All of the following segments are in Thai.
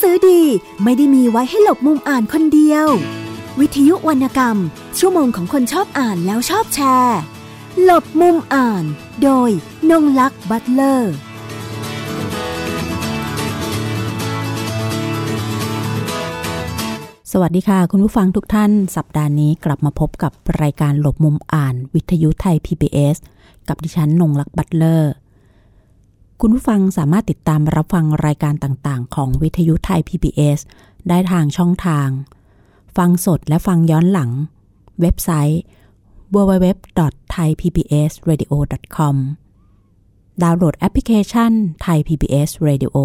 สือดีไม่ได้มีไว้ให้หลบมุมอ่านคนเดียว วิทยุวรรณกรรม ชั่วโมงของคนชอบอ่านแล้วชอบแชร์ หลบมุมอ่าน โดยนงลักษ์บัตเลอร์สวัสดีค่ะ คุณผู้ฟังทุกท่าน สัปดาห์นี้กลับมาพบกับรายการหลบมุมอ่าน วิทยุไทย PBS กับดิฉันนงลักษ์บัตเลอร์ คุณผู้ฟังสามารถติดตามรับฟังรายการต่างๆ ของวิทยุไทย PBS ได้ทางช่องทาง ฟังสดและฟังย้อนหลัง เว็บไซต์ www.thaipbsradio.com ดาวน์โหลดแอปพลิเคชัน Thai PBS Radio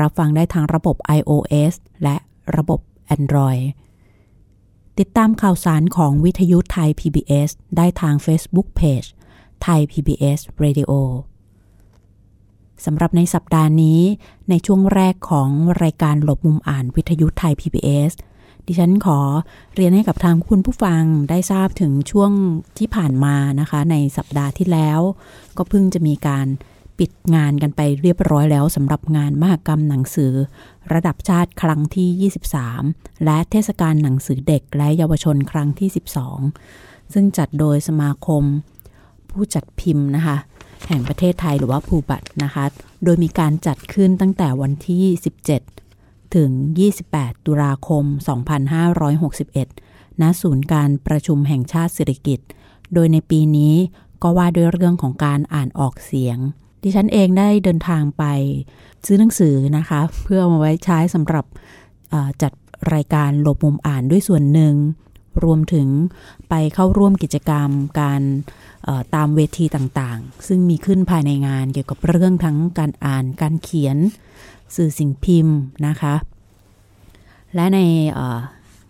รับฟังได้ทางระบบ iOS และระบบ Android ติดตามข่าวสารของวิทยุไทย PBS ได้ทาง Facebook Page ไทย PBS Radio สำหรับในสัปดาห์นี้ ในช่วงแรกของรายการหลบมุมอ่านวิทยุไทย PBS ดิฉันขอเรียนให้กับทางคุณผู้ฟังได้ทราบถึงช่วงที่ผ่านมานะคะ ในสัปดาห์ที่แล้ว ก็เพิ่งจะมีการปิดงานกันไปเรียบร้อยแล้วสำหรับงานมหกรรมหนังสือ ระดับชาติครั้งที่ 23 และเทศกาลหนังสือเด็กและเยาวชนครั้งที่ 12 ซึ่งจัดโดยสมาคม ผู้จัดพิมพ์นะคะ แห่งประเทศไทยหรือว่าภูบัตนะคะ โดยมีการจัดขึ้นตั้งแต่วันที่ 17 ถึง 28 ตุลาคม 2561 ณ ศูนย์การประชุมแห่งชาติสิริกิตโดยในปีนี้ก็ว่าด้วยเรื่องของการอ่านออกเสียง ดิฉันเองได้เดินทางไปซื้อหนังสือนะคะ เพื่อมาไว้ใช้สำหรับจัดรายการหลบมุมอ่านด้วยส่วนหนึ่ง รวมถึงไปเข้าร่วมกิจกรรมการตามเวทีต่างๆ ซึ่งมีขึ้นภายในงานเกี่ยวกับเรื่องทั้งการอ่านการเขียน สื่อสิ่งพิมพ์นะคะ และใน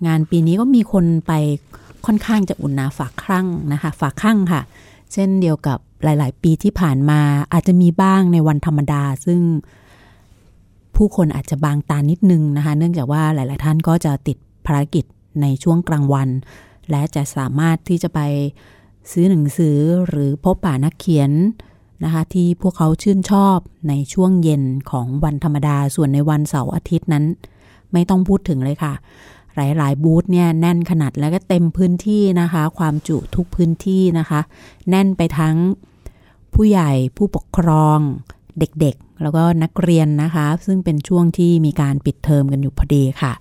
งานปีนี้ก็มีคนไปค่อนข้างจะอุ่นนาฝากครั่งนะคะ ฝากครั่งค่ะ เช่นเดียวกับหลาย ๆ ปีที่ผ่านมาอาจจะมีบ้างในวันธรรมดา ซึ่งผู้คนอาจจะบางตานิดนึงนะคะ เนื่องจากว่าหลาย ๆ ท่านก็จะติดภารกิจ ในช่วงกลางวัน และจะสามารถที่จะไปซื้อหนังสือหรือพบป่านักเขียนนะคะที่พวกเขาชื่นชอบในช่วงเย็นของวันธรรมดาส่วนในวันเสาร์อาทิตย์นั้น ไม่ต้องพูดถึงเลยค่ะ หลายๆ บูธเนี่ยแน่นขนาดแล้วก็เต็มพื้นที่นะคะ ความจุทุกพื้นที่นะคะ แน่นไปทั้งผู้ใหญ่ผู้ปกครองเด็กๆ แล้วก็นักเรียนนะคะ ซึ่งเป็นช่วงที่มีการปิดเทอมกันอยู่พอดีค่ะ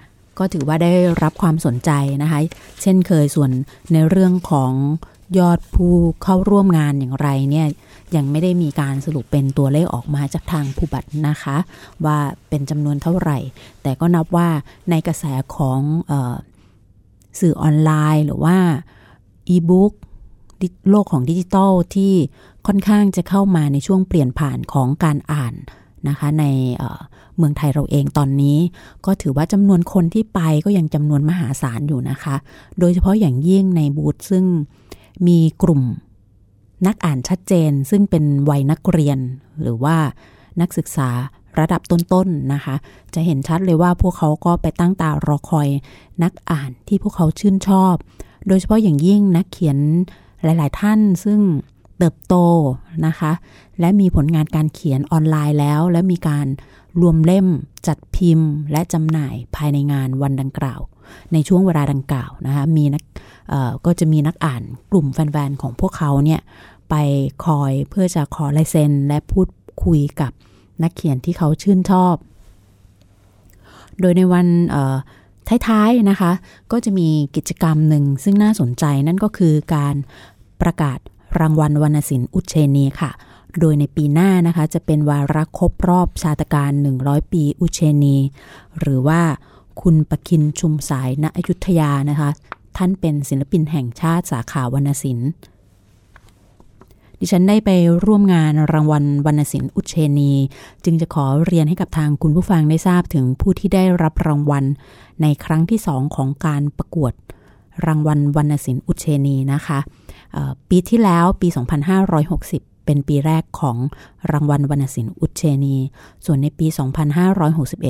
ก็ถือว่าได้รับความสนใจนะคะ เช่นเคยส่วนในเรื่องของยอดผู้เข้าร่วมงานอย่างไรเนี่ยยังไม่ได้มีการสรุปเป็นตัวเลขออกมาจากทางผู้บัตรนะคะ ว่าเป็นจำนวนเท่าไหร่ แต่ก็นับว่าในกระแสของออสื่อออนไลน์หรือว่าอีบุ๊กโลกของดิจิทัลที่ค่อนข้างจะเข้ามาในช่วงเปลี่ยนผ่านของการอ่าน นะคะในเมืองไทยเราเองตอนนี้ ก็ถือว่าจำนวนคนที่ไปก็ยังจำนวนมหาศาลอยู่นะคะ โดยเฉพาะอย่างยิ่งในบูธซึ่งมีกลุ่มนักอ่านชัดเจน ซึ่งเป็นวัยนักเรียน หรือว่านักศึกษาระดับต้นๆนนะคะ จะเห็นชัดเลยว่าพวกเขาก็ไปตั้งตารอคอยนักอ่านที่พวกเขาชื่นชอบ โดยเฉพาะอย่างยิ่งนักเขียนหลาย ๆ ท่านซึ่ง เติบโตนะคะ และมีผลงานการเขียนออนไลน์แล้ว และมีการรวมเล่มจัดพิมพ์ และจำหน่ายภายในงานวันดังกล่าว ในช่วงเวลาดังกล่าวนะคะมีนักก็จะมีนักอ่านกลุ่มแฟนๆของพวกเขาเนี่ยไปคอยเพื่อจะขอลายเซ็นและพูดคุยกับนักเขียนที่เขาชื่นชอบ โดยในวันท้ายๆนะคะ ก็จะมีกิจกรรมหนึ่งซึ่งน่าสนใจนั่นก็คือการประกาศ รางวัลวรรณศิลป์อุเชนีค่ะ โดยในปีหน้านะคะ จะเป็นวาระครบรอบชาตการ 100 ปีอุเชนี หรือว่าคุณปะคินชุมสายณอยุธยานะคะ ท่านเป็นศิลปินแห่งชาติสาขาวรรณศิลป์ดิฉันได้ไปร่วมงานรางวัลวรรณศิลป์อุเชนี จึงจะขอเรียนให้กับทางคุณผู้ฟังได้ทราบถึงผู้ที่ได้รับรางวัล ในครั้งที่สองของการประกวด รางวัลวรรณศิลป์อุเชนีนะคะ ปีที่แล้วปี 2560 เป็นปีแรกของรางวัลวรรณศิลป์อุเชนี ส่วนในปี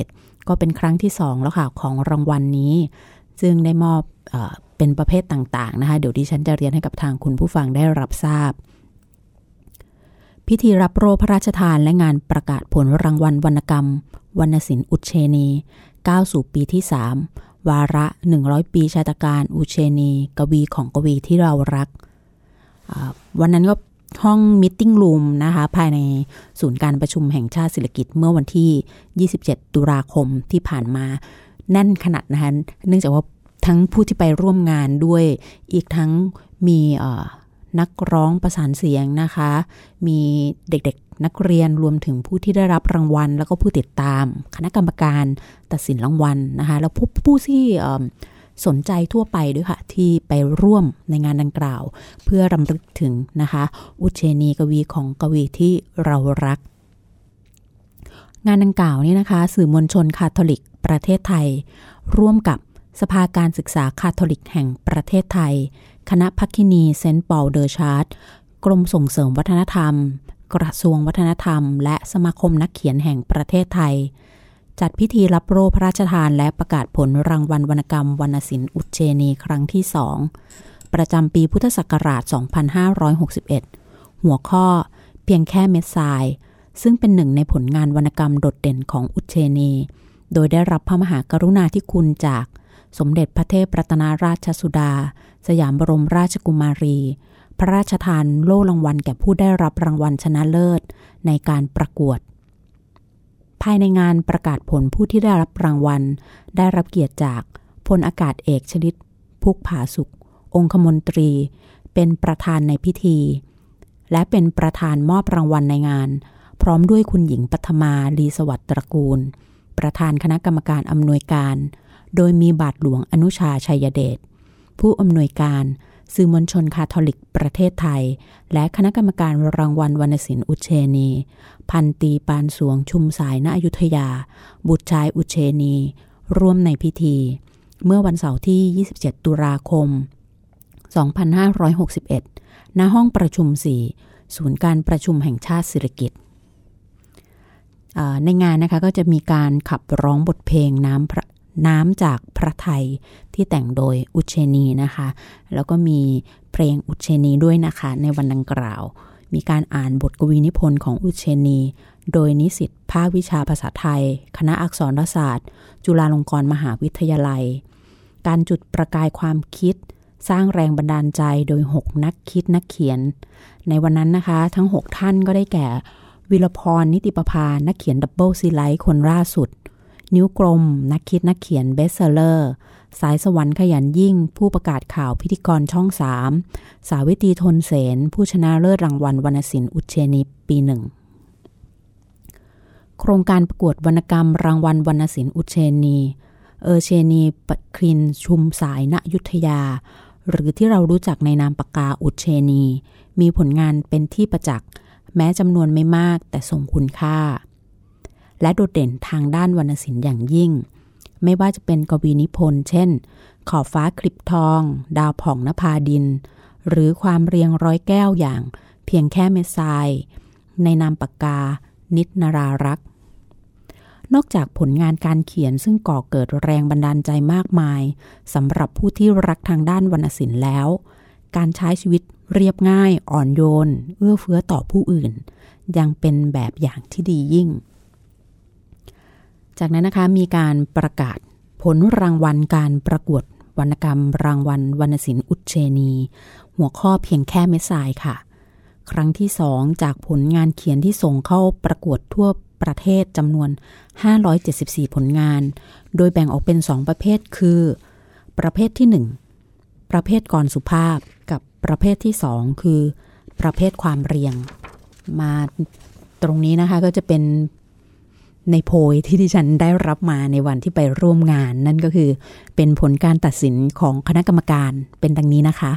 2561 ก็เป็นครั้งที่สองแล้วค่ะ ของรางวัลนนี้ ซึ่งได้มอบเอเป็นประเภทต่างๆนะคะ เดี๋ยวดิฉันจะเรียนให้กับทางคุณผู้ฟังได้รับทราบพพิธีรับโล่พระราชทานและงานประกาศผลรางวัลวรรณกรรม วรรณศิลป์อุเชนีก้าวสู่ปีที่ 3 วาระ 100 ปีชาตกาลอุเชนี กวีของกวีที่เรารัก วันนั้นก็ห้อง meeting room นะคะภายในศูนย์การประชุมแห่งชาติสิริกิติ์เมื่อวันที่ 27 ตุลาคมที่ผ่านมาแน่นขนาดนะคะเนื่องจากว่าทั้งผู้ที่ไปร่วมงานด้วยอีกทั้งมีนักร้องประสานเสียงนะคะ มีเด็กๆนักเรียนรวมถึงผู้ที่ได้รับรางวัล แล้วก็ผู้ติดตาม คณะกรรมการตัดสินรางวัลนะคะ แล้วผู้ผู้ที่ สนใจทั่วไปด้วยค่ะ ที่ไปร่วมในงานดังกล่าว เพื่อรำลึกถึงนะคะ อุเชนีกวีของกวีที่เรารัก งานดังกล่าวนี้นะคะ สื่อมวลชนคาทอลิกประเทศไทย ร่วมกับสภาการศึกษาคาทอลิกแห่งประเทศไทย คณะพักินีเซนต์ปอลเดอร์ชาร์ดกรมส่งเสริมวัฒนธรรม กระทรวงวัฒนธรรม และสมาคมนักเขียนแห่งประเทศไทย จัดพิธีรับโล่พระราชทานและประกาศผลรางวัลวรรณกรรมวรรณศิลป์อุเชนีครั้งที่สองประจำปีพุทธศักราช 2561 หัวข้อเพียงแค่เม็ดทราย ซึ่งเป็นหนึ่งในผลงานวรรณกรรมโดดเด่นของอุเชนี โดยได้รับพระมหากรุณาธิคุณจากสมเด็จพระเทพรัตนราชสุดา สยามบรมราชกุมารี พระราชทานโล่รางวัลแก่ผู้ได้รับรางวัลชนะเลิศ ในการประกวด ภายในงานประกาศผลผู้ที่ได้รับรางวัล ได้รับเกียรติจากพลอากาศเอกชลิตพุกผาสุข องคมนตรี เป็นประธานในพิธี และเป็นประธานมอบรางวัลในงาน พร้อมด้วยคุณหญิงปัทมาลีสวัสดิ์ตระกูล ประธานคณะกรรมการอำนวยการ โดยมีบาทหลวงอนุชาชัยเดชผู้อำนวยการ สื่อมวลชนคาทอลิกประเทศไทย และคณะกรรมการรางวัลวรรณศิลป์อุเชนี พันตีปานสวงชุมสายณอยุธยา บุตรชายอุเชนี ร่วมในพิธี เมื่อวันเสาร์ที่ 27 ตุลาคม 2561 ณ ห้องประชุม 4 ศูนย์การประชุมแห่งชาติสิริกิตในงานนะคะก็จะมีการขับร้องบทเพลงน้ำพระ น้ำจากพระไทยที่แต่งโดยอุเชนีนะคะ แล้วก็มีเพลงอุเชนีด้วยนะคะ ในวันดังกล่าว มีการอ่านบทกวีนิพนธ์ของอุเชนี โดยนิสิตภาควิชาภาษาไทย คณะอักษรศาสตร์ จุฬาลงกรณ์มหาวิทยาลัย การจุดประกายความคิด สร้างแรงบันดาลใจโดย 6 นักคิดนักเขียน ในวันนั้นนะคะ ทั้ง 6 ท่านก็ได้แก่ วีรพรนิติประภานักเขียน double ซีไรต์คนล่าสุด นิ้วกลม นักคิดนักเขียน best seller สายสวรรค์ขยันยิ่ง ผู้ประกาศข่าวพิธีกรช่องสามสาวิตีทนเสน ผู้ชนะเลิศรางวัลวรรณศิลป์อุเชนีปีหนึ่งโครงการประกวดวรรณกรรมรางวัลวรรณศิลป์อุเชนี เออเชนีปครินชุมสายณยุทธยา หรือที่เรารู้จักในนามปากกาอุเชนี มีผลงานเป็นที่ประจักษ์ แม้จำนวนไม่มากแต่ทรงคุณค่า และโดดเด่นทางด้านวรรณศิลป์อย่างยิ่ง ไม่ว่าจะเป็นกวีนิพนธ์เช่น ขอบฟ้าคลิปทอง ดาวผ่องนภาดิน หรือความเรียงร้อยแก้วอย่าง เพียงแค่เมสาย ในนามปากกา นิตนารารักนอกจากผลงานการเขียนซึ่งก่อเกิดแรงบันดาลใจมากมายสำหรับผู้ที่รักทางด้านวรรณศิลป์แล้ว การใช้ชีวิตเรียบง่ายอ่อนโยน เอื้อเฟื้อต่อผู้อื่น ยังเป็นแบบอย่างที่ดียิ่ง จากนั้นนะคะมีการประกาศผลรางวัลการประกวดวรรณกรรม รางวัลวรรณศิลป์อุเชนี หัวข้อเพียงแค่เม็ดทรายค่ะ ครั้งที่สองจากผลงานเขียนที่ส่งเข้าประกวดทั่วประเทศจำนวน 574 ผลงาน โดยแบ่งออกเป็น 2 ประเภทคือ ประเภทที่ 1 ประเภทกรสุภาพกับประเภทที่ 2 คือ ประเภทความเรียง มาตรงนี้นะคะก็จะเป็น ในโพยที่ดิฉันได้รับมาในวันที่ไปร่วมงาน นั่นก็คือ เป็นผลการตัดสินของคณะกรรมการเป็นดังนี้นะคะ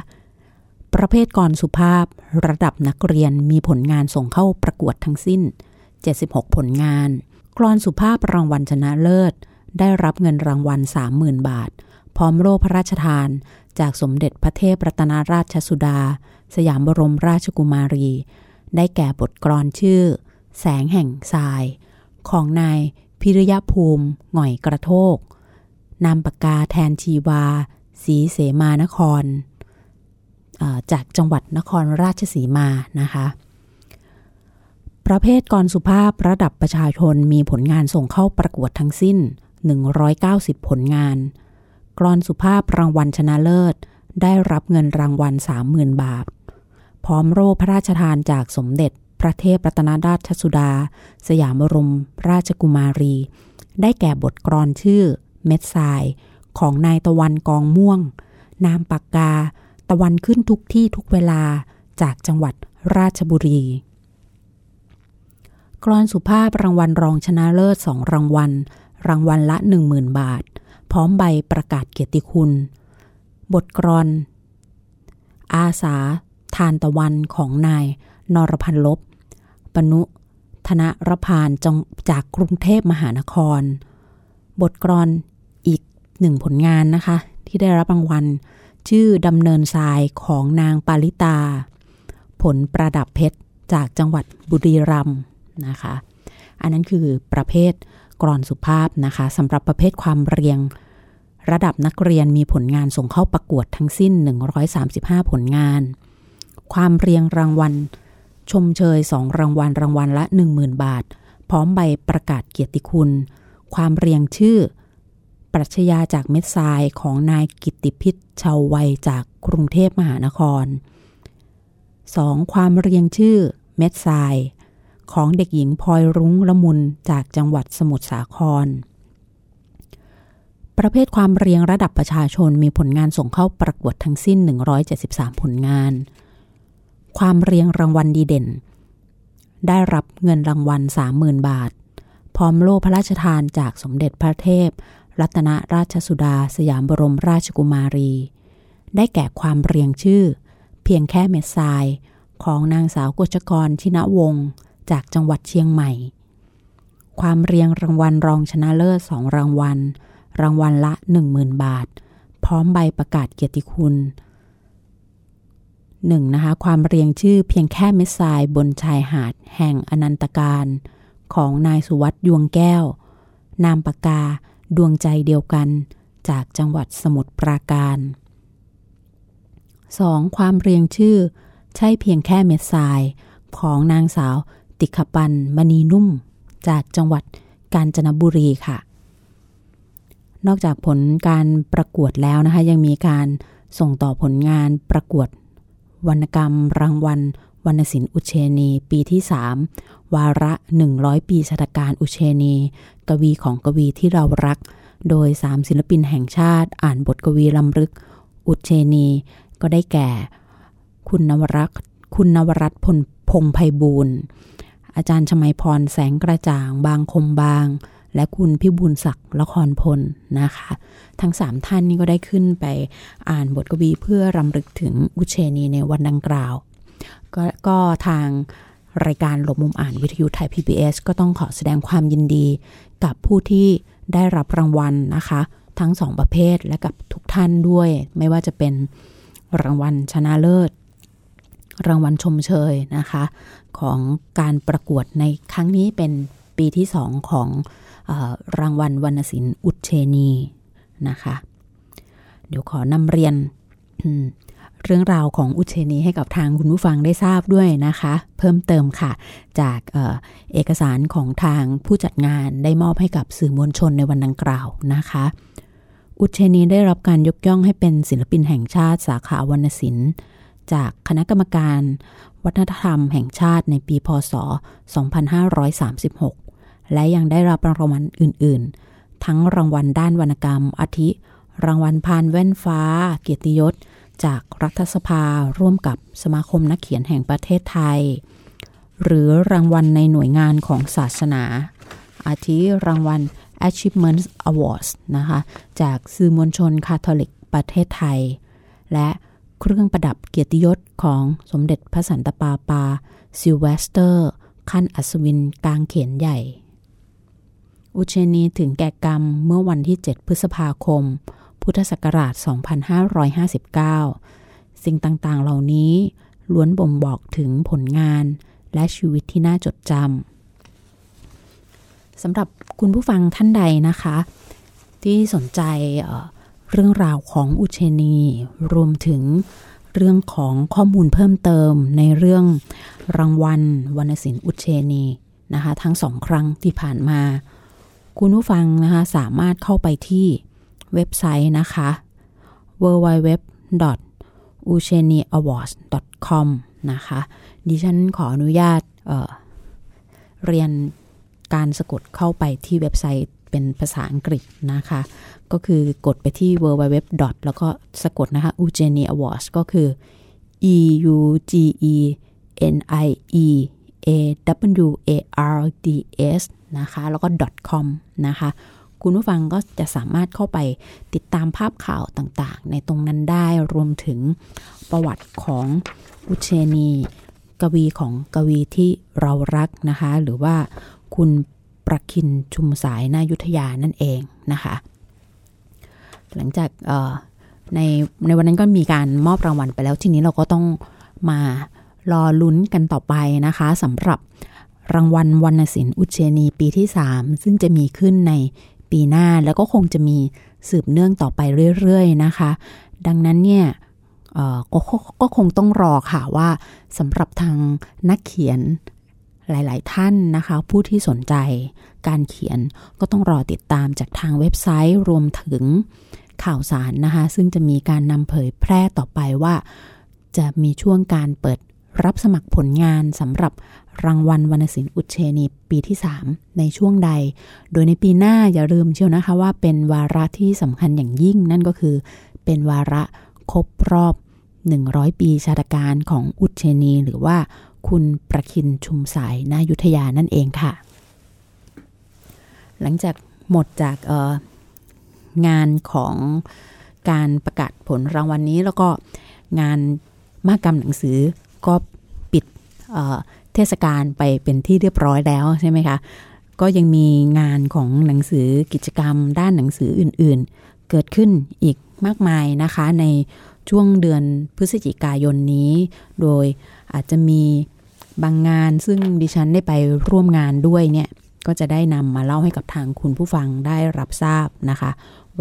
ประเภทกรสุภาพระดับนักเรียนมีผลงานส่งเข้าประกวดทั้งสิ้น 76 ผลงาน กรอนสุภาพรางวัลชนะเลิศ ได้รับเงินรางวัล 30,000 บาท พร้อมโล่พระราชทาน จากสมเด็จพระเทพรัตนราชสุดา สยามบรมราชกุมารี ได้แก่บทกรอนชื่อ แสงแห่งทราย ของนายพิริยภูมิหง่อยกระโทก นามปากกาแทนชีวาสีเสมานคร จากจังหวัดนครราชสีมานะคะ ประเภทกรสุภาพระดับประชาชนมีผลงานส่งเข้าประกวดทั้งสิ้น 190 ผลงาน กรสุภาพรางวัลชนะเลิศ ได้รับเงินรางวัล 30,000 บาท พร้อมโล่พระราชทานจากสมเด็จ ระเทพรัตนราชสุดา สยามบรมราชกุมารี ได้แก่บทกรอนชื่อ เม็ดทราย ของนายตะวันกองม่วง นามปากกา ตะวันขึ้นทุกที่ทุกเวลาจากจังหวัดราชบุรี กรอนสุภาพรางวัลรองชนะเลิศสองรางวัล รางวัลละ 10,000 บาท พร้อมใบประกาศเกียรติคุณ บทกรอน อาสา ทานตะวันของนายนรพันลบ ปนุธนรพานจงจากกรุงเทพมหานคร บทกรอนอีกหนึ่งผลงานนะคะ ที่ได้รับรางวัล ชื่อดำเนินทรายของนางปาริตา ผลประดับเพชรจากจังหวัดบุรีรัมย์นะคะ อันนั้นคือประเภทกรอนสุภาพนะคะสำหรับประเภทความเรียง ระดับนักเรียนมีผลงานส่งเข้าประกวดทั้งสิ้น 135 ผลงาน ความเรียงรางวัล ชมเชย2รางวัลรางวัลละ 10,000 บาท พร้อมใบประกาศเกียรติคุณ ความเรียงชื่อ ปรัชญาจากเม็ดทรายของนายกิตติพิษชาววัยจากกรุงเทพมหานคร 2. ความเรียงชื่อ เม็ดทราย ของเด็กหญิงพลอยรุ้งละมุนจากจังหวัดสมุทรสาคร ประเภทความเรียงระดับประชาชนมีผลงานส่งเข้าประกวดทั้งสิ้น 173 ผลงาน ความเรียงรางวัลดีเด่น ได้รับเงินรางวัล 30,000 บาท พร้อมโล่พระราชทานจากสมเด็จพระเทพ รัตนราชสุดาสยามบรมราชกุมารี ได้แก่ความเรียงชื่อ เพียงแค่เม็ดทรายของนางสาวกฤชกรชินวงศ์จากจังหวัดเชียงใหม่ ความเรียงรางวัลรองชนะเลิศสองรางวัล รางวัลละ 10,000 บาท พร้อมใบประกาศเกียรติคุณ หนึ่งนะคะความเรียงชื่อเพียงแค่เม็ดทรายบนชายหาดแห่งอนันตการของนายสุวัตยวงแก้ว นามปากกาดวงใจเดียวกันจากจังหวัดสมุทรปราการ 2. ความเรียงชื่อ ใช่เพียงแค่เม็ดทราย ของนางสาว ติขปันมณีนุ่ม จากจังหวัดกาญจนบุรีค่ะ นอกจากผลการประกวดแล้วนะคะ ยังมีการส่งต่อผลงานประกวด วรรณกรรม รางวัล วรรณศิลป์อุเชนี ปีที่ 3 วาระ 100 ปีชาตการอุเชนี กวีของกวีที่เรารัก โดย 3 ศิลปินแห่งชาติ อ่านบทกวีลำลึก อุเชนี ก็ได้แก่ คุณนวรักษ์คุณนวรัตพลพงไพบูรณ์อาจารย์ชมัยพรแสงกระจ่าง บางคมบาง และคุณพิบูลศักดิ์ละครพลนะคะ ทั้งสามท่านนี้ก็ได้ขึ้นไปอ่านบทกวีเพื่อรำลึกถึงอุเชนีในวันดังกล่าวกก็ทางรายการหลบมุมอ่านวิทยุไทย PBS ก็ต้องขอแสดงความยินดีกับผู้ที่ได้รับรางวัลนะคะ ทั้งสองประเภทและกับทุกท่านด้วย ไม่ว่าจะเป็นรางวัลชนะเลิศ รางวัลชมเชยนะคะ ของการประกวดในครั้งนี้เป็นปีที่สองของ รางวัลวรรณศิลป์อุเชนีนะคะ เดี๋ยวขอนำเรียนเรื่องราวของอุเชนีให้กับทางคุณผู้ฟังได้ทราบด้วยนะคะ เพิ่มเติมค่ะ จากเออเอกสารของทางผู้จัดงานได้มอบให้กับสื่อมวลชนในวันดังกล่าวนะคะ อุเชนีได้รับการยกย่องให้เป็นศิลปินแห่งชาติสาขาวรรณศิลป์จากคณะกรรมการ วัฒนธรรมแห่งชาติในปีพศ 2536 และยังได้รับรางวัลอื่น ๆ ทั้งรางวัลด้านวรรณกรรม อาทิ รางวัลพานแว่นฟ้า เกียรติยศ จากรัฐสภาร่วมกับสมาคมนักเขียนแห่งประเทศไทย หรือรางวัลในหน่วยงานของศาสนา อาทิรางวัล Achievement Awards นะคะ จากสื่อมวลชนคาทอลิกประเทศไทย และเครื่องประดับเกียรติยศของสมเด็จพระสันตะปาปา ซิลเวสเตอร์ ขั้นอัศวินกลางเขียนใหญ่ อุเชนีถึงแก่กรรมเมื่อวันที่ 7 พฤษภาคม พุทธศักราช 2559 สิ่งต่างๆ เหล่านี้ล้วนบ่งบอกถึงผลงานและชีวิตที่น่าจดจำสำหรับคุณผู้ฟังท่านใดนะคะ ที่สนใจเรื่องราวของอุเชนี รวมถึงเรื่องของข้อมูลเพิ่มเติมในเรื่องรางวัลวรรณศิลป์อุเชนีนะคะ ทั้งสองครั้งที่ผ่านมา คุณผู้ฟังนะคะสามารถเข้าไปที่เว็บไซต์นะคะ www u c h e n i a w a r d s com นะคะ ดิฉันขออนุญาตเเรียนการสะกดเข้าไปที่เว็บไซต์เป็นภาษาอังกฤษนะคะ ก็คือกดไปที่ www. แล้วก็สะกดนะคะ u g e n i awards ก็คือ e u g e n i e a w a r d s นะคะ แล้วก็ .com นะคะ คุณผู้ฟังก็จะสามารถเข้าไปติดตามภาพข่าวต่างๆ ในตรงนั้นได้รวมถึงประวัติของอุเชนีกวีของกวีที่เรารักนะคะ หรือว่าคุณประคินชุมสายนายุทธยานั่นเองนะคะ หลังจากในในวันนั้นก็มีการมอบรางวัลไปแล้วทีนี้เราก็ต้องมารอลุ้นกันต่อไปนะคะสำหรับ รางวัลวรรณศิลป์อุเชนีปีที่ 3 ซึ่งจะมีขึ้นในปีหน้าแล้วก็คงจะมีสืบเนื่องต่อไปเรื่อยๆนะคะ ดังนั้นเนี่ยกก็คงต้องรอค่ะว่าสำหรับทางนักเขียนหลาย ๆ ท่านนะคะ ผู้ที่สนใจการเขียนก็ต้องรอติดตามจากทางเว็บไซต์รวมถึงข่าวสารนะคะ ซึ่งจะมีการนำเผยแพร่ต่อไปว่า จะมีช่วงการเปิดรับสมัครผลงานสำหรับ รางวัลวรรณศิลป์อุเชนีปีที่ 3 ในช่วงใด โดยในปีหน้าอย่าลืมเชียวนะคะว่าเป็นวาระที่สำคัญอย่างยิ่งนั่นก็คือ เป็นวาระครบรอบ 100 ปีชาตการของอุเชนี หรือว่าคุณประคินชุมสายนายุทยานั่นเองค่ะ หลังจากหมดจากงานของการประกาศผลรางวัลนนี้แล้วก็งานมากรรมหนังสือก็ปิด เทศกาลไปเป็นที่เรียบร้อยแล้วใช่ไหมคะก็ยังมีงานของหนังสือกิจกรรม ด้านหนังสืออื่นๆ เกิดขึ้นอีกมากมายนะคะในช่วงเดือนพฤศจิกายนนี้ โดยอาจจะมีบางงานซึ่งดิฉันได้ไปร่วมงานด้วยเนี่ยก็จะได้นำมาเล่าให้กับทางคุณผู้ฟังได้รับทราบนะคะ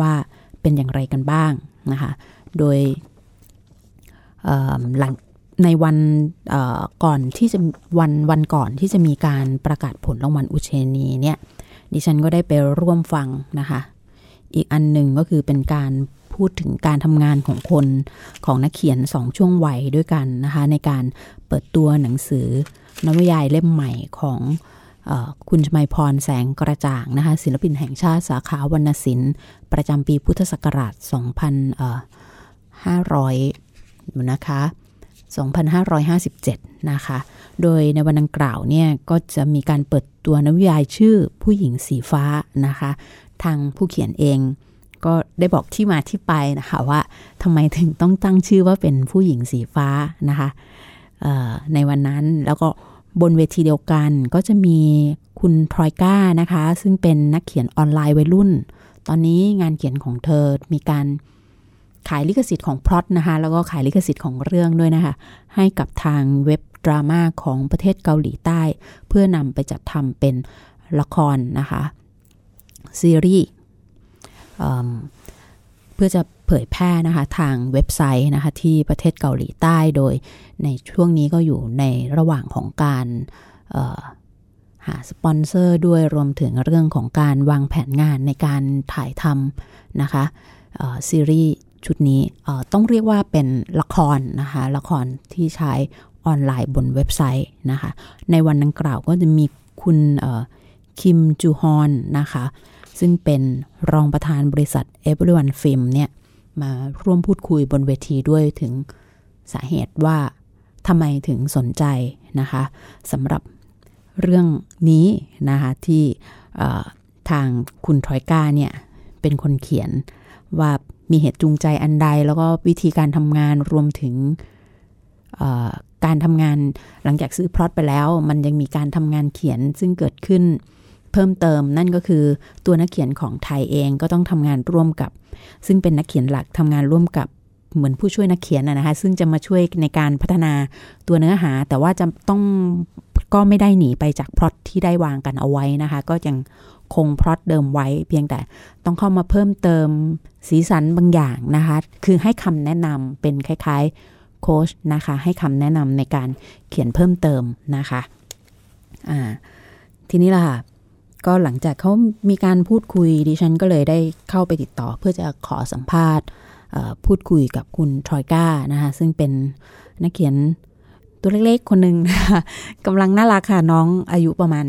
ว่าเป็นอย่างไรกันบ้างนะคะ โดยหลัง ในวันก่อนที่จะวันวันก่อนที่จะมีการประกาศผลรางวัลอุเชนีเนี่ยดิฉันก็ได้ไปร่วมฟังนะคะ อีกอันหนึ่งก็คือเป็นการพูดถึงการทำงานของคนของนักเขียนสองช่วงวัยด้วยกันนะคะ ในการเปิดตัวหนังสือนวนิยายเล่มใหม่ของอคุณชมัยพรแสงกระจ่างนะคะศิลปินแห่งชาติสาขาวรรณศิลป์ ประจำปีพุทธศักราช 2500นะคะ 2557 นะคะ โดยในวันดังกล่าวเนี่ยก็จะมีการเปิดตัวนวิยายชื่อผู้หญิงสีฟ้านะคะ ทางผู้เขียนเองก็ได้บอกที่มาที่ไปนะคะว่าทำไมถึงต้องตั้งชื่อว่าเป็นผู้หญิงสีฟ้านะคะในวันนั้นแล้วก็บนเวทีเดียวกันก็จะมีคุณทรอยก้านะคะ ซึ่งเป็นนักเขียนออนไลน์วัยรุ่น ตอนนี้งานเขียนของเธอมีการ ขายลิขสิทธิ์ของพล็อตนะคะแล้วก็ขายลิขสิทธิ์ของเรื่องด้วยนะคะ ให้กับทางเว็บดราม่าของประเทศเกาหลีใต้ เพื่อนำไปจัดทำเป็นละครนะคะซีรีส์เพื่อจะเผยแพร่นะคะทางเว็บไซต์นะคะที่ประเทศเกาหลีใต้โดยในช่วงนี้ก็อยู่ในระหว่างของการหาสปอนเซอร์ด้วยรวมถึงเรื่องของการวางแผนงานในการถ่ายทำนะคะซีรีส์ ชุดนี้ต้องเรียกว่าเป็นละครนะคะ ละครที่ใช้ออนไลน์บนเว็บไซต์นะคะ ในวันดังกล่าวก็จะมีคุณคิมจูฮอนนะคะ ซึ่งเป็นรองประธานบริษัท Everyone Film เนี่ย มาร่วมพูดคุยบนเวทีด้วยถึงสาเหตุว่าทำไมถึงสนใจนะคะสำหรับเรื่องนี้นะคะที่ทางคุณทอยก้าเนี่ย เป็นคนเขียนว่า มีเหตุจูงใจอันใด แล้วก็วิธีการทำงานรวมถึงการทำงานหลังจากซื้อพล็อตไปแล้ว มันยังมีการทำงานเขียนซึ่งเกิดขึ้นเพิ่มเติมนั่นก็คือตัวนักเขียนของไทยเองก็ต้องทำงานร่วมกับ ซึ่งเป็นนักเขียนหลักทำงานร่วมกับเหมือนผู้ช่วยนักเขียนนะคะซึ่งจะมาช่วยในการพัฒนาตัวเนื้อหา แต่ว่าจะต้องก็ไม่ได้หนีไปจากพล็อตที่ได้วางกันเอาไว้นะคะ ก็ยัง คงพล็อตเดิมไว้ เพียงแต่ต้องเข้ามาเพิ่มเติมสีสันบางอย่างนะคะ คือให้คำแนะนำเป็นคล้ายๆโค้ชนะคะ ให้คำแนะนำในการเขียนเพิ่มเติมนะคะอ่าทีนี้ล่ะค่ะก็หลังจากเขามีการพูดคุยดิฉันก็เลยได้เข้าไปติดต่อ เพื่อจะขอสัมภาษณ์พูดคุยกับคุณทรอยก้านะคะซึ่งเป็นนักเขียน ตัวเล็กๆ คนหนึ่งนะคะกำลังน่ารักค่ะน้องอายุประมาณ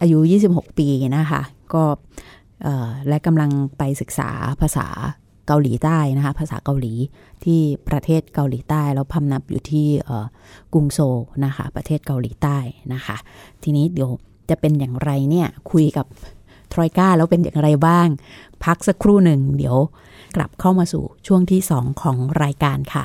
อายุ 26 ปีนะคะ ก็และกำลังไปศึกษาภาษาเกาหลีใต้นะคะ ภาษาเกาหลีที่ประเทศเกาหลีใต้ แล้วพำนับอยู่ที่กรุงโซนะคะ ประเทศเกาหลีใต้นะคะ ทีนี้เดี๋ยวจะเป็นอย่างไรเนี่ยคุยกับทรอยก้าแล้วเป็นอย่างไรบ้าง พักสักครู่หนึ่ง เดี๋ยวกลับเข้ามาสู่ช่วงที่ 2 ของรายการค่ะ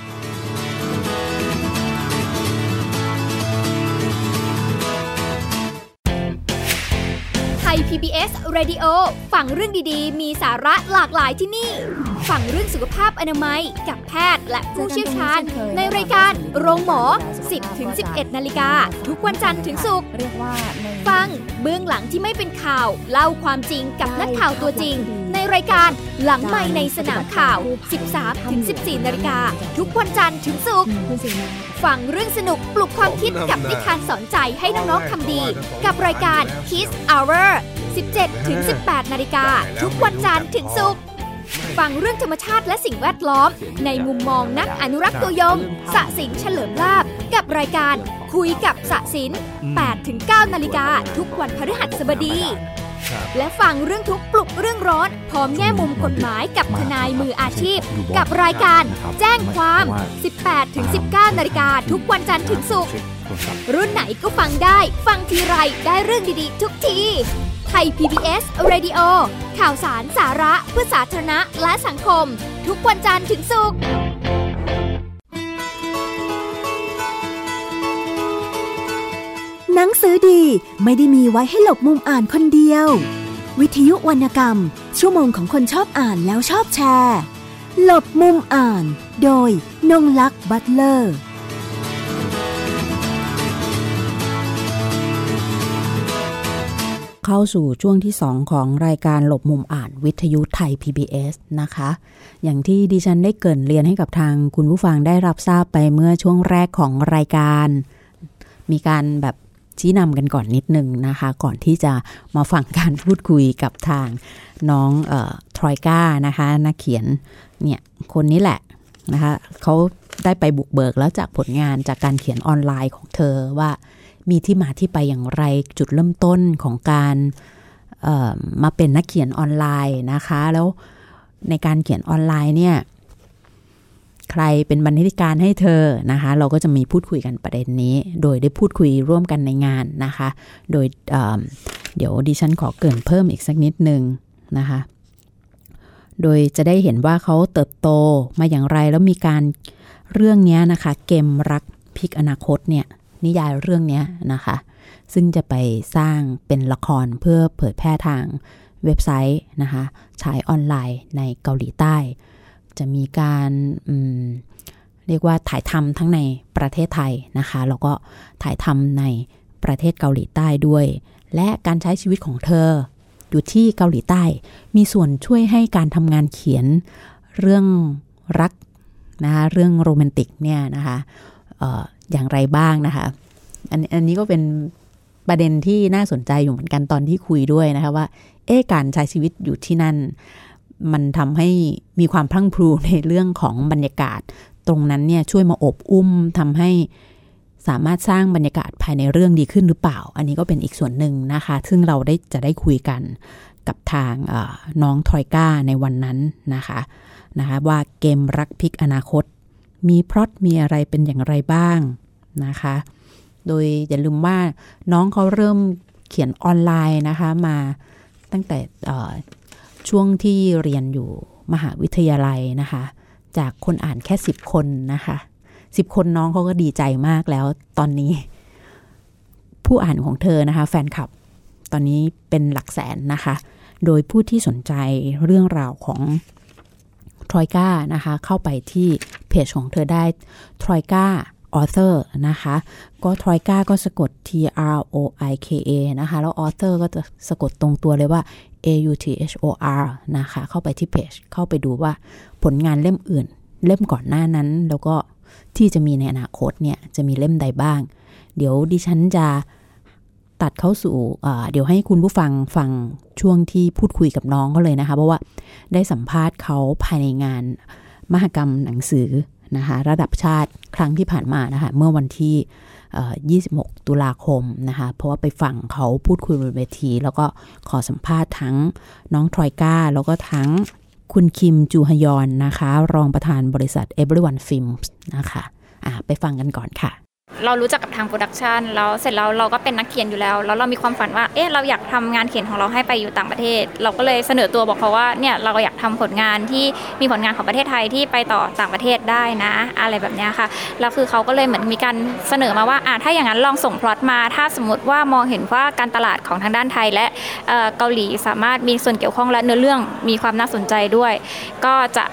ย PBS Radio ฟังเรื่องดีๆ มีสาระหลากหลายที่นี่ ฟังเรื่องสุขภาพอนามัย กับแพทย์และผู้เชี่ยวชาญ ในรายการโรงหมอ 10ถึง11 นาฬิกา ทุกวันจันทร์ถึงศุกร์ฟังเบื้องหลังที่ไม่เป็นข่าว เล่าความจริงกับนักข่าวตัวจริง ในรายการหลังไม่ในสนามข่าว 13ถึง14 นาฬิกา ทุกวันจันทร์ถึงศุกร์ฟังเรื่องสนุกปลุกความคิดกับนิทานสอนใจให้น้องๆทำดี กับรายการ Kiss Hour 17 ถึง 18 นาฬิกา ทุกวันจันทร์ถึงศุกร์ฟังเรื่องธรรมชาติและสิ่งแวดล้อม ในมุมมองนักอนุรักษ์ตัวยง สะสินเฉลิมลาบ กับรายการคุยกับสะสิน8ถึง9นาฬิกา ทุกวันพฤหัสบดี และฟังเรื่องทุกปลุกเรื่องร้อน พร้อมแง่มุมกฎหมายกับทนายมืออาชีพ กับรายการแจ้งความ 18ถึง19 นาฬิกา ทุกวันจันทร์ถึงศุกร์รุ่นไหนก็ฟังได้ ฟังทีไรได้เรื่องดีๆ ทุกที ไทย PBS Radio ข่าวสารสาระเพื่อสาธารณะและสังคม ทุกวันจันทร์ถึงศุกร์หนังสือดีไม่ได้มีไว้ให้หลบมุมอ่านคนเดียว วิทยุวรรณกรรม ชั่วโมงของคนชอบอ่านแล้วชอบแชร์ หลบมุมอ่าน โดยนงลักษ์บัตเลอร์ เข้าสู่ช่วงที่ 2 ของรายการหลบมุมอ่านวิทยุไทย PBS นะคะ อย่างที่ดิฉันได้เกินเรียนให้กับทางคุณผู้ฟังได้รับทราบไปเมื่อช่วงแรกของรายการ มีการแบบชี้นำกันก่อนนิดนึงนะคะ ก่อนที่จะมาฟังการพูดคุยกับทางน้องออทรอยก้านะคะนักเขียนเนี่ยคนนี้แหละนะคะเขาได้ไปบุกเบิกแล้วจากผลงานจากการเขียนออนไลน์ของเธอว่า มีที่มาที่ไปอย่างไรจุดเริ่มต้นของการมาเป็นนักเขียนออนไลน์นะคะ แล้วในการเขียนออนไลน์เนี่ยใครเป็นบรรณาธิการให้เธอนะคะ เราก็จะมีพูดคุยกันประเด็นนี้ โดยได้พูดคุยร่วมกันในงานนะคะ โดยเเดี๋ยวดิฉันขอเกินเพิ่มอีกสักนิดนึงนะคะ โดยจะได้เห็นว่าเขาเติบโตมาอย่างไรแล้วมีการเรื่องนี้นะคะ เกมรักพิกอนาคตเนี่ย นิยายเรื่องนี้นะคะ ซึ่งจะไปสร้างเป็นละครเพื่อเผยแพร่ทางเว็บไซต์นะคะฉายออนไลน์ในเกาหลีใต้ จะมีการเรียกว่าถ่ายทำทั้งในประเทศไทยนะคะ แล้วก็ถ่ายทำในประเทศเกาหลีใต้ด้วย และการใช้ชีวิตของเธอ อยู่ที่เกาหลีใต้ มีส่วนช่วยให้การทำงานเขียนเรื่องรักนะคะเรื่องโรแมนติกเนี่ยนะคะ อย่างไรบ้างนะคะ อันอันนี้ก็เป็นประเด็นที่น่าสนใจอยู่เหมือนกันตอนที่คุยด้วยนะคะว่า เอ๊การใช้ชีวิตอยู่ที่นั่น มันทำให้มีความพลั่งพลูในเรื่องของบรรยากาศ ตรงนั้นเนี่ยช่วยมาอบอุ้มทำให้สามารถสร้างบรรยากาศภายในเรื่องดีขึ้นหรือเปล่า อันนี้ก็เป็นอีกส่วนหนึ่งนะคะ ซึ่งเราได้จะได้คุยกันกับทางน้องทอยก้าในวันนั้นนะคะนะคะ ว่าเกมรักพิกอนาคต มีพล็อตมีอะไรเป็นอย่างไรบ้าง นะคะ โดยอย่าลืมว่าน้องเขาเริ่มเขียนออนไลน์นะคะมาตั้งแต่ช่วงที่เรียนอยู่มหาวิทยาลัยนะคะ จากคนอ่านแค่สิบคนนะคะสิบคนน้องเขาก็ดีใจมากแล้วตอนนี้ ผู้อ่านของเธอนะคะ แฟนคลับตอนนี้เป็นหลักแสนนะคะ โดยผู้ที่สนใจเรื่องราวของทรอยกานะคะ เข้าไปที่เพจของเธอได้ทรอยกา ออเ o อร์นะคะ ก็ทรอยกาก็สะกด T R O I K A นะคะ แล้วออเ o อร์ก็จะสะกดตรงตัวเลยว่า A U T H O R นะคะ เข้าไปที่เพจ เข้าไปดูว่าผลงานเล่มอื่น เล่มก่อนหน้านั้น แล้วก็ที่จะมีในอนาคตเนี่ย จะมีเล่มใดบ้าง เดี๋ยวดิฉันจะตัดเข้าสู่เดี๋ยวให้คุณผู้ฟังฟังช่วงที่พูดคุยกับน้องก็เลยนะคะ เพราะว่าได้สัมภาษณ์เขาภายในงานมหกรรมหนังสือ นะคะระดับชาติครั้งที่ผ่านมานะคะเมื่อวันที่ 26 ตุลาคมนะคะเพราะว่าไปฟังเขาพูดคุยบนเวที แล้วก็ขอสัมภาษณ์ทั้งน้องทรอยก้า แล้วก็ทั้งคุณคิมจูฮยอนนะคะ รองประธานบริษัท Everyone Films นะคะะไปฟังกันก่อนค่ะ เรารู้จักกับทาง production แล้วเสร็จแล้วเราก็เป็นนักเขียนอยู่แล้ว แล้วเรามีความฝันว่าเอ๊ะเราอยากทำงานเขียนของเราให้ไปอยู่ต่างประเทศ เราก็เลยเสนอตัวบอกเขาว่าเนี่ยเราอยากทำผลงานที่มีผลงานของประเทศไทยที่ไปต่อต่างประเทศได้นะ อะไรแบบนี้ค่ะแล้วคือเขาก็เลยเหมือนมีการเสนอมาว่าอ่าถ้าอย่างนั้นลองส่งพล็อตมา ถ้าสมมติว่ามองเห็นว่าการตลาดของทางด้านไทยและเกาหลีสามารถมีส่วนเกี่ยวข้องและเนื้อเรื่องมีความน่าสนใจด้วย ก็จะ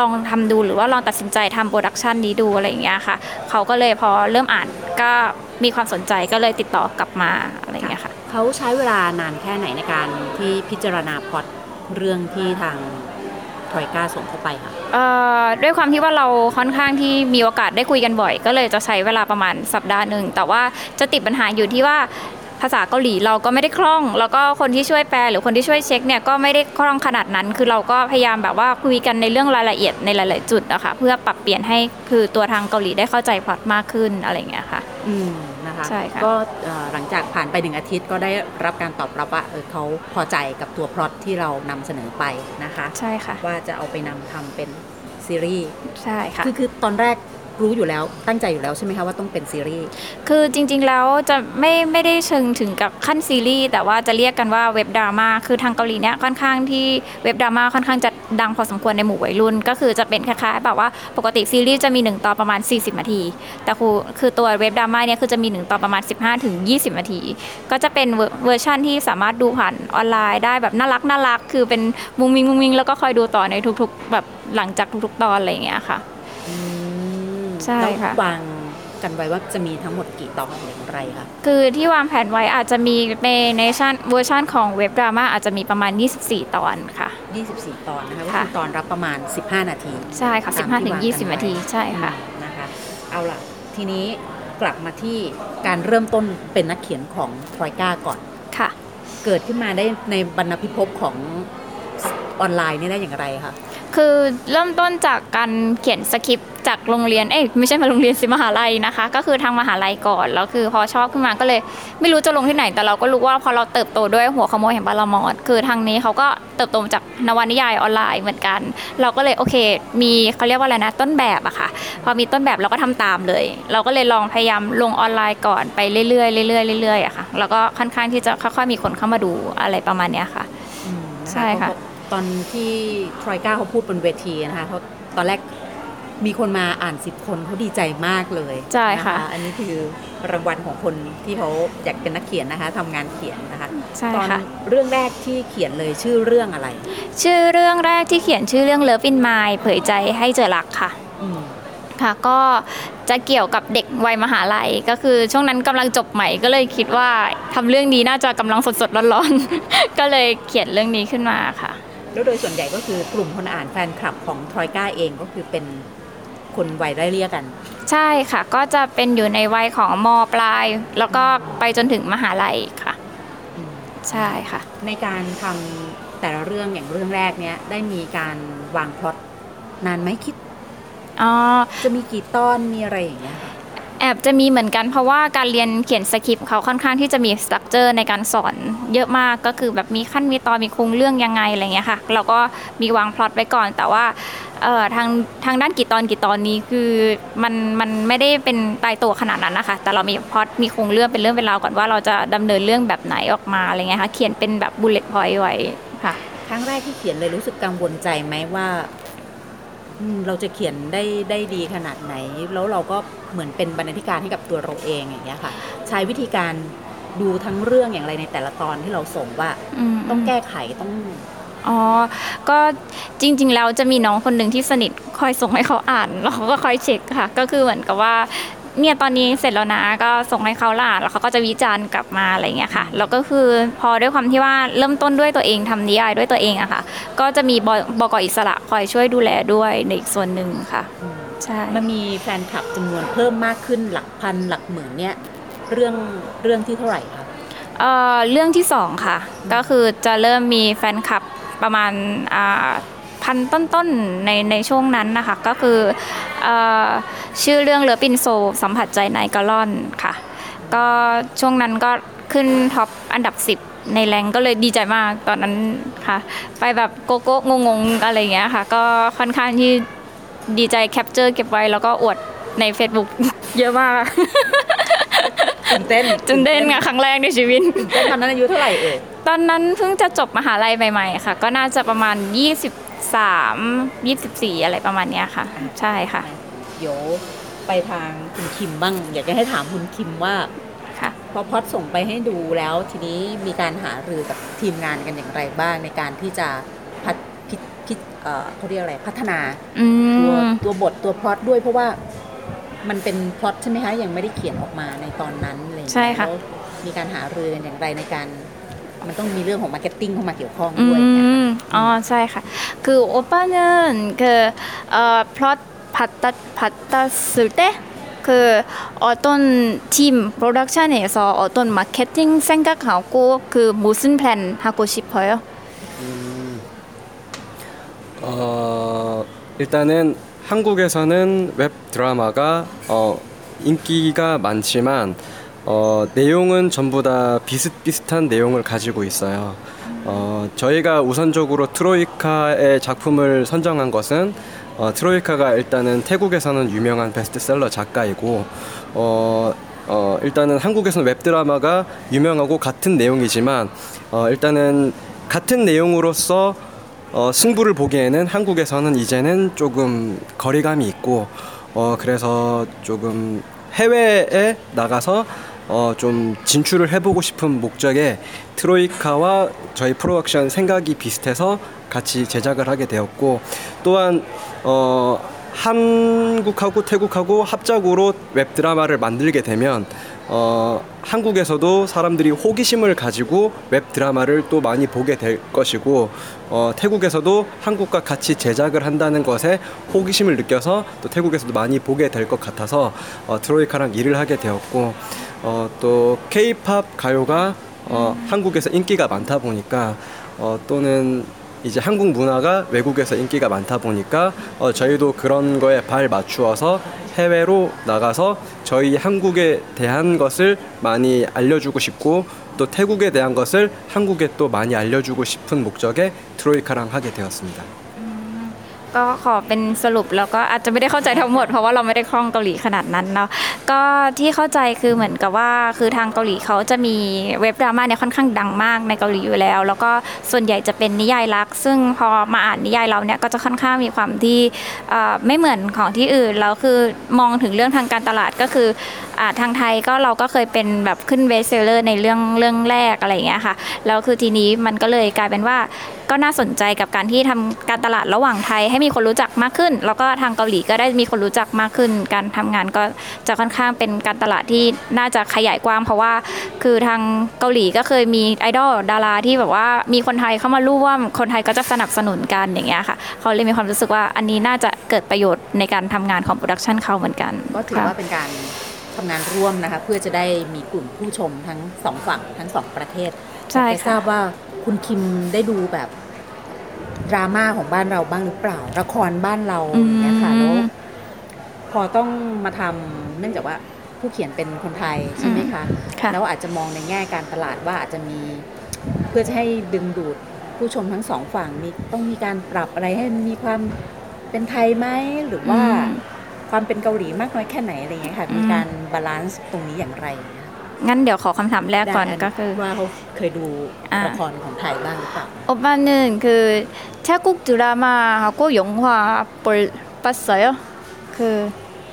ลองทำดูหรือว่าลองตัดสินใจทำโปรดักชันนี้ดูอะไรอย่างเงี้ยค่ะเขาก็เลยพอเริ่มอ่านก็มีความสนใจก็เลยติดต่อกลับมาอะไรอย่างเงี้ยค่ะเขาใช้เวลานานแค่ไหนในการที่พิจารณาพอดเรื่องที่ทางทอยก้าส่งเข้าไปค่ะด้วยความที่ว่าเราค่อนข้างที่มีโอกาสได้คุยกันบ่อย ก็เลยจะใช้เวลาประมาณสัปดาห์หนึ่งแต่ว่าจะติดปัญหาอยู่ที่ว่า ภาษาเกาหลีเราก็ไม่ได้คล่อง แล้วก็คนที่ช่วยแปลหรือคนที่ช่วยเช็คเนี่ยก็ไม่ได้คล่องขนาดนั้น คือเราก็พยายามแบบว่าคุยกันในเรื่องรายละเอียดในหลาย ๆ จุดนะคะเพื่อปรับเปลี่ยนให้คือตัวทางเกาหลีได้เข้าใจพล็อตมากขึ้นอะไรเงี้ยค่ะ อืมนะคะใช่ค่ะก็หลังจากผ่านไปหนึ่งอาทิตย์ก็ได้รับการตอบรับว่าเออเขาพอใจกับตัวพล็อตที่เรานำเสนอไปนะคะ ใช่ค่ะ ว่าจะเอาไปนำทำเป็นซีรีส์ใช่ค่ะคือคือตอนแรก รู้อยู่แล้วตั้งใจอยู่แล้วใช่ไหมคะว่าต้องเป็นซีรีส์ คือจริงๆแล้วจะไม่ไม่ได้เชิงถึงกับขั้นซีรีส์แต่ว่าจะเรียกกันว่า web drama คือทางเกาหลีเนี่ยค่อนข้างที่ web drama ค่อนข้างจะดังพอสมควรในหมู่วัยรุ่น ก็คือจะเป็นคล้ายๆแบบว่าปกติซีรีส์จะมี 1 ตอนประมาณ 40 นาที แต่คือคือตัว web drama เนี่ยคือจะมี 1 ตอนประมาณ 15ถึง20 นาที ก็จะเป็นเวอร์ชั่นที่สามารถดูผ่านออนไลน์ได้แบบน่ารักน่ารักคือเป็นมุงมิงมุงมิงแล้วก็คอยดูต่อในทุกๆ แบบหลังจากทุกๆ ตอนอะไรอย่างเงี้ยค่ะ ใช่ค่ะวางกันไว้ว่าจะมีทั้งหมดกี่ตอนอย่างไรคะคือที่วางแผนไว้อาจจะมีในชั่นเวอร์ชันของเว็บดราม่าอาจจะมีประมาณ 24 ตอนค่ะ 24 ตอนนะคะก็คือตอนรับประมาณ 15 นาที ใช่ค่ะ 15ถึง20 นาทีใช่ค่ะนะคะเอาล่ะ ทีนี้กลับมาที่การเริ่มต้นเป็นนักเขียนของทรอยก้าก่อนค่ะ เกิดขึ้นมาได้ในบรรณพิภพของออนไลน์นี่ได้อย่างไรคะ คือเริ่มต้นจากการเขียนสคริปต์จากโรงเรียน เอ้ยไม่ใช่มาโรงเรียนสิมหาลัยนะคะ ก็คือทางมหาลัยก่อนแล้วคือพอชอบขึ้นมาก็เลย ไม่รู้จะลงที่ไหน แต่เราก็รู้ว่าพอเราเติบโตด้วยหัวขโมยแห่งบาลมอดคือทางนี้เขาก็เติบโตจากนวนิยายออนไลน์เหมือนกัน เราก็เลยโอเค มีเขาเรียกว่าอะไรนะต้นแบบอะค่ะ พอมีต้นแบบเราก็ทำตามเลย เราก็เลยลองพยายามลงออนไลน์ก่อนไปเรื่อยๆเรื่อยๆเรื่อยๆอะค่ะ แล้วก็ค่อนข้างที่จะค่อยๆมีคนเข้ามาดูอะไรประมาณนี้ค่ะ ใช่ค่ะ ตอนที่ทรอยก้าเขาพูดบนเวทีนะคะเขาตอนแรกมีคนมาอ่านสิบคนเขาดีใจมากเลยใช่ค่ะ อันนี้คือรางวัลของคนที่เขาอยากเป็นนักเขียนนะคะทำงานเขียนนะคะใช่ค่ะเรื่องแรกที่เขียนเลยชื่อเรื่องอะไร ชื่อเรื่องแรกที่เขียนชื่อเรื่องเลิฟอินไมล์เผยใจให้เจอรักค่ะค่ะก็จะเกี่ยวกับเด็กวัยมหาลัยก็คือช่วงนั้นกำลังจบใหม่ก็เลยคิดว่าทำเรื่องนี้น่าจะกำลังสดๆร้อนๆ ก็เลยเขียนเรื่องนี้ขึ้นมาค่ะ แล้วโดยส่วนใหญ่ก็คือกลุ่มคนอ่านแฟนคลับของทรอยก้าเองก็คือเป็นคนวัยไล่เรียกัน ใช่ค่ะ ก็จะเป็นอยู่ในวัยของมปลาย แล้วก็ไปจนถึงมหาลัยค่ะ ใช่ค่ะ ในการทำแต่ละเรื่องอย่างเรื่องแรกเนี้ยได้มีการวางพล็อตนานไหมคิดอ๋อจะมีกี่ตอนมีอะไรอย่างเงี้ย แอบจะมีเหมือนกันเพราะว่าการเรียนเขียนสคริปต์เขาค่อนข้างที่จะมี structure ในการสอนเยอะมากก็คือแบบมีขั้นมีตอนมีโครงเรื่องยังไงอะไรเงี้ยค่ะเราก็มีวางพล็อตไว้ก่อน แต่ว่าเอ่อทางทางด้านกี่ตอนกี่ตอนนี้คือมันมันไม่ได้เป็นตายตัวขนาดนั้นนะคะแต่เรามีพล็อตมีโครงเรื่องเป็นเรื่องเป็นราวก่อนว่าเราจะดำเนินเรื่องแบบไหนออกมาอะไรเงี้ยค่ะเขียนเป็นแบบบุลเลต์พอยต์ไว้ค่ะครั้งแรกที่เขียนเลยรู้สึกกังวลใจไหมว่า เราจะเขียนได้ได้ดีขนาดไหน แล้วเราก็เหมือนเป็นบรรณาธิการให้กับตัวเราเองอย่างเงี้ยค่ะ ใช้วิธีการดูทั้งเรื่องอย่างไรในแต่ละตอนที่เราส่งว่าต้องแก้ไขต้องอ๋อ ก็จริงๆ แล้วจะมีน้องคนหนึ่งที่สนิทคอยส่งให้เขาอ่านแล้วเขาก็คอยเช็คค่ะ ก็คือเหมือนกับว่า เนี่ยตอนนี้เสร็จแล้วนะก็ส่งให้เขาละอ่านแล้วเขาก็จะวิจารณ์กลับมาอะไรเงี้ยค่ะแล้วก็คือพอด้วยความที่ว่าเริ่มต้นด้วยตัวเองทำนิยายด้วยตัวเองอะค่ะ ก็จะมีบกอิสระคอยช่วยดูแลด้วยในอีกส่วนหนึ่งค่ะใช่มันมีแฟนคลับจำนวนเพิ่มมากขึ้นหลักพันหลักหมื่นเนี่ยเรื่องเรื่องที่เท่าไหร่คะเอ่อเรื่องที่สองค่ะ ก็คือจะเริ่มมีแฟนคลับประมาณอ่า พันต้นๆในในช่วงนั้นนะคะ ก็คือเออชื่อเรื่องเรือปินโซ สัมผัสใจนายกะล่อนค่ะ ก็ช่วงนั้นก็ขึ้น top อันดับ 10ใน rank ก็เลยดีใจมากตอนนั้นค่ะ ไปแบบโกโก้งงๆอะไรอย่างเงี้ยค่ะ ก็ค่อนข้างที่ดีใจ capture เก็บไว้ แล้วก็อวดใน Facebook เยอะมากตื่นเต้นจนเต้นค่ะครั้งแรกในชีวิตตื่นเต้นตอนนั้นอายุเท่าไหร่เอ่ยตอนนั้นเพิ่งจะจบมหาลัยใหม่ ๆ ค่ะ ก็น่าจะประมาณ 23 24 อะไรประมาณเนี้ยค่ะ ใช่ค่ะ เดี๋ยวไปทางคุณคิมบ้าง อยากจะให้ถามคุณคิมว่าค่ะพอพอดส่งไปให้ดูแล้วทีนี้มีการหารือกับทีมงานกันอย่างไรบ้างในการที่จะพัฒพิพิเอ่อเขาเรียกอะไรพัฒนาอืตัวมตัวบทตัวพล็อตด้วยเพราะว่ามันเป็นพล็อตใช่ไหมคะยังไม่ได้เขียนออกมาในตอนนั้นอะไรอย่างเลยใช่ค่ะแล้วมีการหารือกันอย่างไรในการ มันต้องมีเรื่องของมาร์เก็ตติ้งเข้ามาเกี่ยวข้อง อื ด้วยนะ มอ๋อใช่ค่ะ คือโอป้าเนินคือเอ่อพล็อตผัดตัดผัดตัดสุดเต그 어떤 팀 프로덕션에서 어떤 마케팅 생각하고 그 무슨 플랜 하고 싶어요? 음, 어, 일단은 한국에서는 웹 드라마가 어, 인기가 많지만 어, 내용은 전부 다 비슷비슷한 내용을 가지고 있어요. 어, 저희가 우선적으로 트로이카의 작품을 선정한 것은 어, 트로이카가 일단은 태국에서는 유명한 베스트셀러 작가이고 어, 어, 일단은 한국에서는 웹드라마가 유명하고 같은 내용이지만 어, 일단은 같은 내용으로서 어, 승부를 보기에는 한국에서는 이제는 조금 거리감이 있고 어, 그래서 조금 해외에 나가서 어, 좀 진출을 해보고 싶은 목적에 트로이카와 저희 프로덕션 생각이 비슷해서 같이 제작을 하게 되었고 또한 어, 한국하고 태국하고 합작으로 웹 드라마를 만들게 되면 어, 한국에서도 사람들이 호기심을 가지고 웹 드라마를 또 많이 보게 될 것이고 어, 태국에서도 한국과 같이 제작을 한다는 것에 호기심을 느껴서 또 태국에서도 많이 보게 될 것 같아서 어, 트로이카랑 일을 하게 되었고 어, 또 K-팝 가요가 어, 한국에서 인기가 많다 보니까 어, 또는 이제 한국 문화가 외국에서 인기가 많다 보니까 어, 저희도 그런 거에 발 맞추어서 해외로 나가서 저희 한국에 대한 것을 많이 알려주고 싶고 또 태국에 대한 것을 한국에 또 많이 알려주고 싶은 목적에 트로이카랑 하게 되었습니다. ก็ขอเป็นสรุปแล้วก็อาจจะไม่ได้เข้าใจทั้งหมดเพราะว่าเราไม่ได้คล่องเกาหลีขนาดนั้นเนาะก็ที่เข้าใจคือเหมือนกับว่าคือทางเกาหลีเขาจะมีเว็บดราม่าเนี่ยค่อนข้างดังมากในเกาหลีอยู่แล้ว แล้วก็ส่วนใหญ่จะเป็นนิยายรัก ซึ่งพอมาอ่านนิยายเราเนี่ยก็จะค่อนข้างมีความที่ไม่เหมือนของที่อื่นแล้วคือมองถึงเรื่องทางการตลาดก็คืออทางไทยก็เราก็เคยเป็นแบบขึ้นเบสเซลเลอร์ในเรื่องเรื่องแรกอะไรอย่างเงี้ยค่ะแล้วคือทีนี้มันก็เลยกลายเป็นว่า ก็น่าสนใจกับการที่ทำการตลาดระหว่างไทยให้มีคนรู้จักมากขึ้น แล้วก็ทางเกาหลีก็ได้มีคนรู้จักมากขึ้น การทำงานก็จะค่อนข้างเป็นการตลาดที่น่าจะขยายกว้างเพราะว่า คือทางเกาหลีก็เคยมีไอดอลดาราที่แบบว่ามีคนไทยเข้ามาร่วมคนไทยก็จะสนับสนุนกันอย่างเงี้ยค่ะเขาเลยมีความรู้สึกว่าอันนี้น่าจะเกิดประโยชน์ในการทำงานของ production เขาเหมือนกันก็ถือว่าเป็นการทำงานร่วมนะคะเพื่อจะได้มีกลุ่มผู้ชมทั้งสองฝั่งทั้งสองประเทศใช่อยากจะทราค่ะบว่าคุณคิมได้ดูแบบ ดราม่าของบ้านเราบ้างหรือเปล่า ละครบ้านเราอย่างเงี้ยค่ะแล้วพอต้องมาทำเนื่องจากว่าผู้เขียนเป็นคนไทยใช่ไหมคะค่ะแล้วอาจจะมองในแง่การตลาดว่าอาจจะมีเพื่อจะให้ดึงดูดผู้ชมทั้งสองฝั่งมีต้องมีการปรับอะไรให้มีความเป็นไทยไหมหรือว่าอืมความเป็นเกาหลีมากน้อยแค่ไหนอะไรเงี้ยค่ะอืมมีการบาลานซ์ตรงนี้อย่างไร งั้นเดี๋ยวขอคำถามแรกก่อนก็คือ ว่าเขาเคยดู อ่า ละครของไทยบ้างหรือเปล่า 오빠는 그 태국 드라마하고 영화 볼 봤어요? 그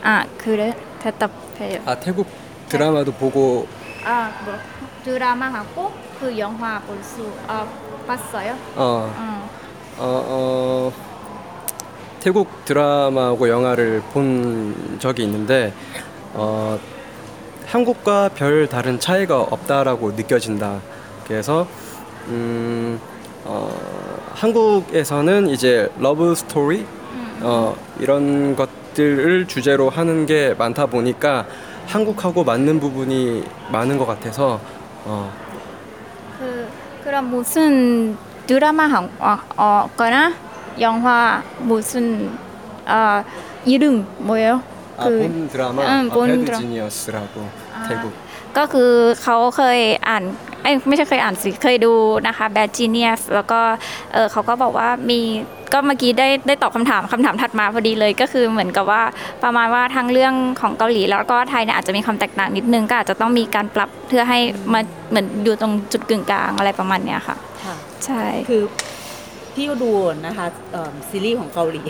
아 그래 대답해요. 아 태국 드라마도 보고 아뭐 드라마하고 그 영화 볼수 아 봤어요? 어 응. 어, 어, 태국 드라마하고 영화를 본 적이 있는데 어, 한국과 별 다른 차이가 없다라고 느껴진다. 그래서 음, 어, 한국에서는 이제 러브 스토리 어, 이런 것들을 주제로 하는 게 많다 보니까 한국하고 맞는 부분이 많은 것 같아서 어, 그 그럼 무슨 드라마 한 어, 어 거나 영화 무슨 어 이름 뭐예요? 아, 본 드라마 응, 아, 본 배드 드라- 지니어스라고 태국 ก็คือเขาเคยอ่านเอ้ยไม่ใช่เคยอ่านสิเคยดูนะคะ Bad Genius แล้วก็เออเขาก็บอกว่ามีก็เมื่อกี้ได้ได้ตอบคำถามคำถามถัดมาพอดีเลยก็คือเหมือนกับว่าประมาณว่าทั้งเรื่องของเกาหลีแล้วก็ไทยเนี่ยอาจจะมีความแตกต่างนิดนึงก็อาจจะต้องมีการปรับเพื่อให้มาเหมือนอยู่ตรงจุดกึ่งกลางอะไรประมาณเนี้ยค่ะ ค่ะ ใช่ คือพี่ก็ดูนะคะเอิ่มซีรีส์ของเกาหลี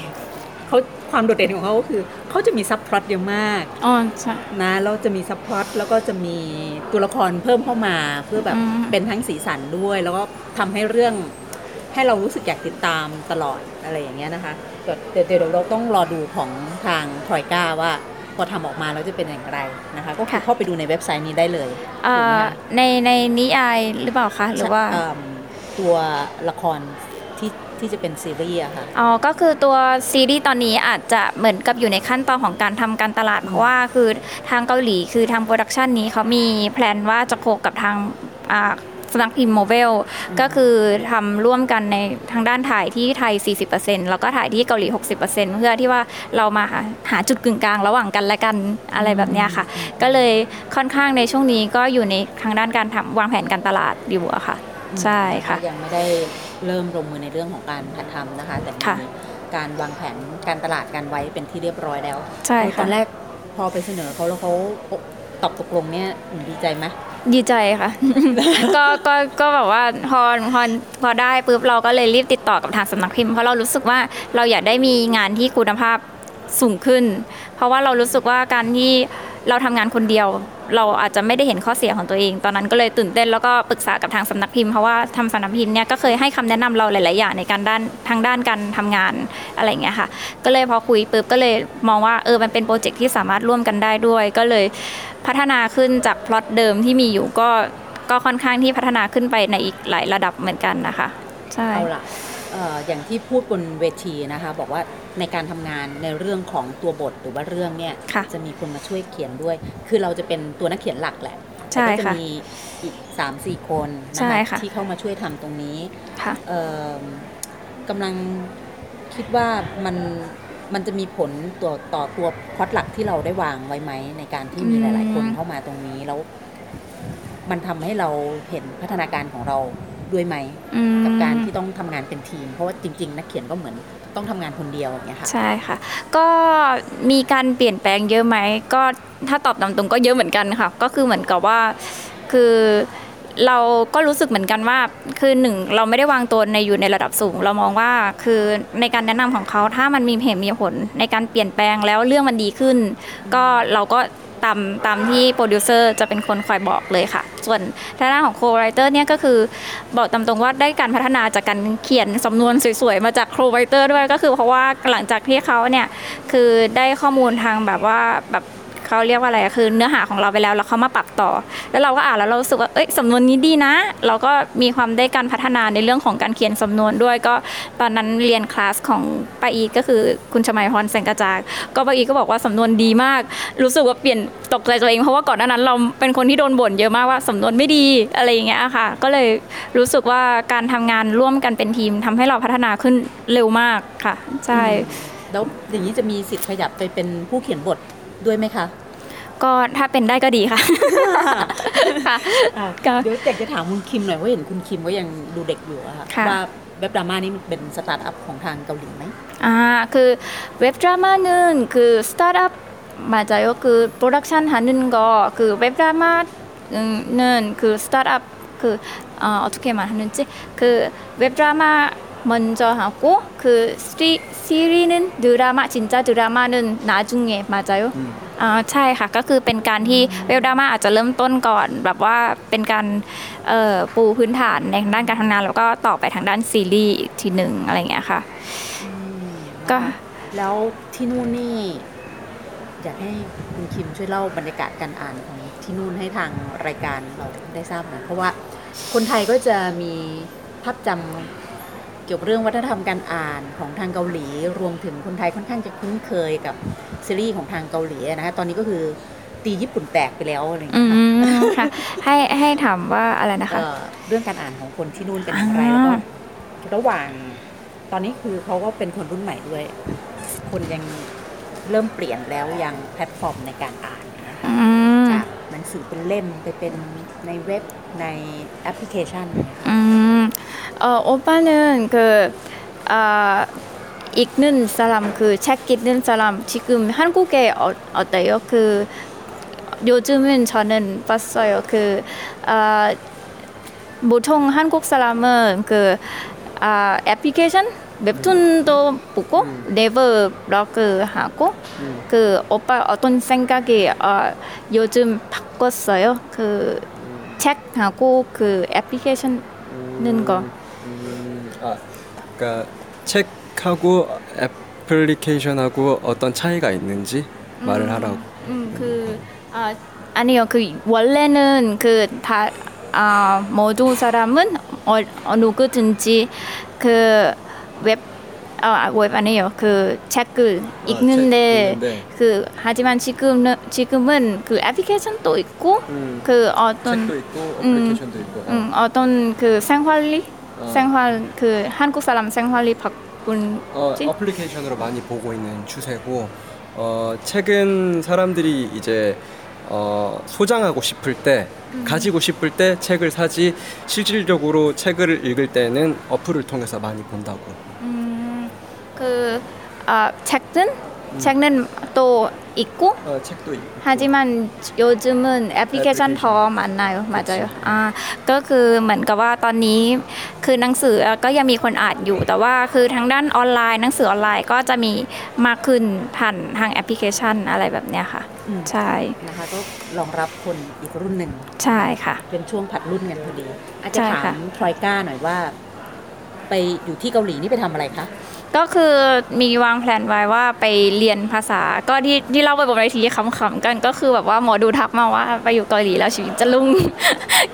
เขาความโดดเด่นของเขาก็คือเขาจะมี subplot เยอะมากอ๋อใช่นะแล้วจะมี subplot แล้วก็จะมีตัวละครเพิ่มเข้ามาเพื่อแบบอืมเป็นทั้งสีสันด้วย แล้วก็ทำให้เรื่องให้เรารู้สึกอยากติดตามตลอดอะไรอย่างเงี้ยนะคะเดี๋ยวเดี๋ยวเดี๋ยวเราต้องรอดูของทางทรอยก้าว่าพอทำออกมาแล้วจะเป็นอย่างไรนะคะ ก็คือเข้าไปดูในเว็บไซต์นี้ได้เลยเอ่ถูกไหมอคะในในนิยายหรือเปล่าคะหรือว่าเอิ่มตัวละคร ที่ที่จะเป็นซีรีส์อะค่ะอ๋อก็คือตัวซีรีส์ตอนนี้อาจจะเหมือนกับอยู่ในขั้นตอนของการทำการตลาด เพราะว่าคือทางเกาหลีคือทาง production นี้เขามี plan ว่าจะ co กับทางอ่าสำนักพิมพ์โมเวลก็คือทำร่วมกันในทางด้านถ่ายที่ไทย 40%แล้วก็ถ่ายที่เกาหลี 60%เพื่อที่ว่าเรามาหาหาจุดกึ่งกลางระหว่างกันและกันอะไรแบบเนี้ยค่ะ ก็เลยค่อนข้างในช่วงนี้ก็อยู่ในทางด้านการทำวางแผนการตลาดอยู่อะค่ะ ใช่ค่ะ ยังไม่ได้ เริ่มลงมือในเรื่องของการถ่ายทำนะคะ แต่ค่ะมีการวางแผนการตลาดกันไว้เป็นที่เรียบร้อยแล้วใช่ตค่ะอนแรกพอไปเสนอเขาแล้วเขาตอบตกลงเนี่ยหนูดีใจไหมดีใจค่ะ ก็ก็ก็แบบว่าพอพอพอได้ปุ๊บเราก็เลยรีบติดต่อกับทางสำนักพิมพ์เพราะเรารู้สึกว่าเราอยากได้มีงานที่คุณภาพสูงขึ้น เพราะว่าเรารู้สึกว่าการที่ เราทำงานคนเดียว เราอาจจะไม่ได้เห็นข้อเสียของตัวเอง ตอนนั้นก็เลยตื่นเต้นแล้วก็ปรึกษากับทางสำนักพิมพ์เพราะว่าทำสำนักพิมพ์เนี่ยก็เคยให้คำแนะนำเราหลาย ๆ อย่างในการด้านทางด้านการทำงานอะไรอย่างเงี้ยค่ะ ก็เลยพอคุยปุ๊บก็เลยมองว่าเออมันเป็นโปรเจกต์ที่สามารถร่วมกันได้ด้วย ก็เลยพัฒนาขึ้นจากพล็อตเดิมที่มีอยู่ก็ก็ค่อนข้างที่พัฒนาขึ้นไปในอีกหลายระดับเหมือนกันนะคะ ใช่เอาล่ะเอ่ออย่างที่พูดบนเวทีนะคะบอกว่าในการทำงานในเรื่องของตัวบทหรือว่าเรื่องเนี่ยค่ะจะมีคนมาช่วยเขียนด้วย คือเราจะเป็นตัวนักเขียนหลักแหละใช่แต่ก็จะค่ะมีอีก3ามสี่คนนะใช่คะค่ะที่เข้ามาช่วยทำตรงนี้ค่ะเอิ่มกำลังคิดว่ามันมันจะมีผลตัวต่อตัวพล็อตหลักที่เราได้วางไว้ไหมในการที่มีอืมหลาย ๆ คนเข้ามาตรงนี้แล้ว มันทำให้เราเห็นพัฒนาการของเรา ด้วยไหมอืมกับการที่ต้องทำงานเป็นทีม เพราะว่าจริง ๆ นักเขียนก็เหมือนต้องทำงานคนเดียวอย่างเงี้ยค่ะใช่ค่ะ ก็มีการเปลี่ยนแปลงเยอะไหมก็ถ้าตอบตามตรงก็เยอะเหมือนกันค่ะ ก็คือเหมือนกับว่าคือเราก็รู้สึกเหมือนกันว่าคือหนึ่งเราไม่ได้วางตัวในอยู่ในระดับสูง เรามองว่าคือในการแนะนำของเขาถ้ามันมีเหตุมีผลในการเปลี่ยนแปลงแล้วเรื่องมันดีขึ้น ก็เราก็ ตามตามที่โปรดิวเซอร์จะเป็นคนคอยบอกเลยค่ะ ส่วนทางด้านของ co-writer เนี่ยก็คือบอกตามตรงว่าได้การพัฒนาจากการเขียนสำนวนสวยๆ มาจาก co-writer ด้วยก็คือเพราะว่าหลังจากที่เขาเนี่ยคือได้ข้อมูลทางแบบว่าแบบ เขาเรียกว่าอะไรคือเนื้อหาของเราไปแล้วแล้วเขามาปรับต่อ แล้วเราก็อ่านแล้วเรารู้สึกว่าเอ้ยสำนวนนี้ดีนะ เราก็มีความได้การพัฒนาในเรื่องของการเขียนสำนวนด้วยก็ตอนนั้นเรียนคลาสของป้าอีก็คือคุณชมัยพรแสงกระจายก็ป้าอีก็บอกว่าสำนวนดีมาก รู้สึกว่าเปลี่ยนตกใจตัวเองเพราะว่าก่อนหน้านั้นเราเป็นคนที่โดนบ่นเยอะมากว่าสำนวนไม่ดีอะไรอย่างเงี้ยค่ะ ก็เลยรู้สึกว่าการทำงานร่วมกันเป็นทีมทำให้เราพัฒนาขึ้นเร็วมากค่ะ ใช่แล้วอย่างนี้จะมีสิทธิ์ขยับไปเป็นผู้เขียนบท ด้วยไหมคะ ก็ถ้าเป็นได้ก็ดีค่ะ ค่ะ ก็ เดี๋ยวอยากจะถามคุณคิมหน่อยว่าเห็นคุณคิมก็ยังดูเด็กอยู่อะค่ะ ค่ะ ว่าเว็บดราม่านี่มันเป็นสตาร์ทอัพของทางเกาหลีไหม อ่าคือเว็บดราม่านึงคือสตาร์ทอัพมาจากก็คือโปรดักชัน하는 거คือเว็บดราม่านึงคือสตาร์ทอัพคือ어อ어떻게말하는지그เว็บดราม่า 먼저 하고 그 시리, 시리는 드라마 진짜 드라마는 나중에 맞아요? อ่าใช่ค่ะก็คือเป็นการที่เวลดราม่าอาจจะเริ่มต้นก่อน แบบว่าเป็นการเอ่อปูพื้นฐานในด้านการทำงานแล้วก็ต่อไปทางด้านซีรีส์อีกทีหนึ่งอะไรอย่างเงี้ยค่ะ ก็ แล้วที่นู่นนี่ อยากให้คุณคิมช่วยเล่าบรรยากาศการอ่านของที่นู่นให้ทางรายการเราได้ทราบหน่อยเพราะว่าคนไทยก็จะมีภาพจำ เกี่ยวกับเรื่องวัฒนธรรมการอ่านของทางเกาหลี รวมถึงคนไทยค่อนข้างจะคุ้นเคยกับซีรีส์ของทางเกาหลีนะคะตอนนี้ก็คือตีญี่ปุ่นแตกไปแล้วอะไรอย่างอืเงี้ยค่ะมค่ะให้ให้ถามว่าอะไรนะคะเอ่อเรื่องการอ่านของคนที่นู่นเป็นอย่างไรอ่าแล้วก็ระหว่างตอนนี้คือเขาก็เป็นคนรุ่นใหม่ด้วย คนยังเริ่มเปลี่ยนแล้วยังแพลตฟอร์มในการอ่านนะคะอืมจากหนังสือเป็นเล่มไปเป็นในเว็บในแอปพลิเคชันเนี่ยค่ะ 음, 어, 오빠는 그, 아, 읽는 사람, 그 책 읽는 사람 지금 한국에 어, 어때요? 그, 요즘은 저는 봤어요. 그, 아, 보통 한국 사람은 그, 아, 애플리케이션? 웹툰도 보고, 네버 블로그 하고, 그, 오빠 어떤 생각이, 어, 요즘 바꿨어요? 그, 책하고 그 애플리케이션 는 거. 음, 아, 그러니까 책하고 애플리케이션하고 어떤 차이가 있는지 말을 하라고. 음, 그 아, 아니요. 그 원래는 그다 아, 모든 사람은 어, 누구든지 그 웹 아, 웹 아니에요. 그 책을 읽는데 읽는데. 그 하지만 지금은 지금은 그 애플리케이션도 있고 음, 그 어떤 책도 있고 음. 애플리케이션도 있고. 음, 어떤 그 생활리 어. 생활 그 한국 사람 생활이 바꾼 어, 지? 어플리케이션으로 많이 보고 있는 추세고 어, 책은 사람들이 이제 어, 소장하고 싶을 때 가지고 싶을 때 책을 사지 실질적으로 책을 읽을 때는 어플을 통해서 많이 본다고. 음, 그 아, 책은 책은 또 있고 어, 책도 있고. 하지만 요즘은 애플리케이션 더 많아요 맞아요 อ่าก็คือเหมือนกับว่าตอนนี้คือหนังสือก็ยังมีคนอ่านอยู่ แต่ว่าคือทางด้านออนไลน์หนังสือออนไลน์ก็จะมีมากขึ้นผ่านทางแอปพลิเคชันอะไรแบบเนี้ยค่ะ อืม ใช่ นะคะก็รองรับคนอีกรุ่นหนึ่ง ใช่ค่ะ เป็นช่วงผัดรุ่นกันพอดี อาจจะ ใช่ ถา ค่ะ มทรอยก้าหน่อยว่า ไปอยู่ที่เกาหลีนี่ไปทำอะไรคะ ก็คือมีวางแผนไว้ว่าไปเรียนภาษา ก็ที่ที่เล่าไปบนเวทีขำๆกันก็คือแบบว่าหมอดูทักมาว่าไปอยู่เกาหลีแล้วชีวิตจะรุ่ง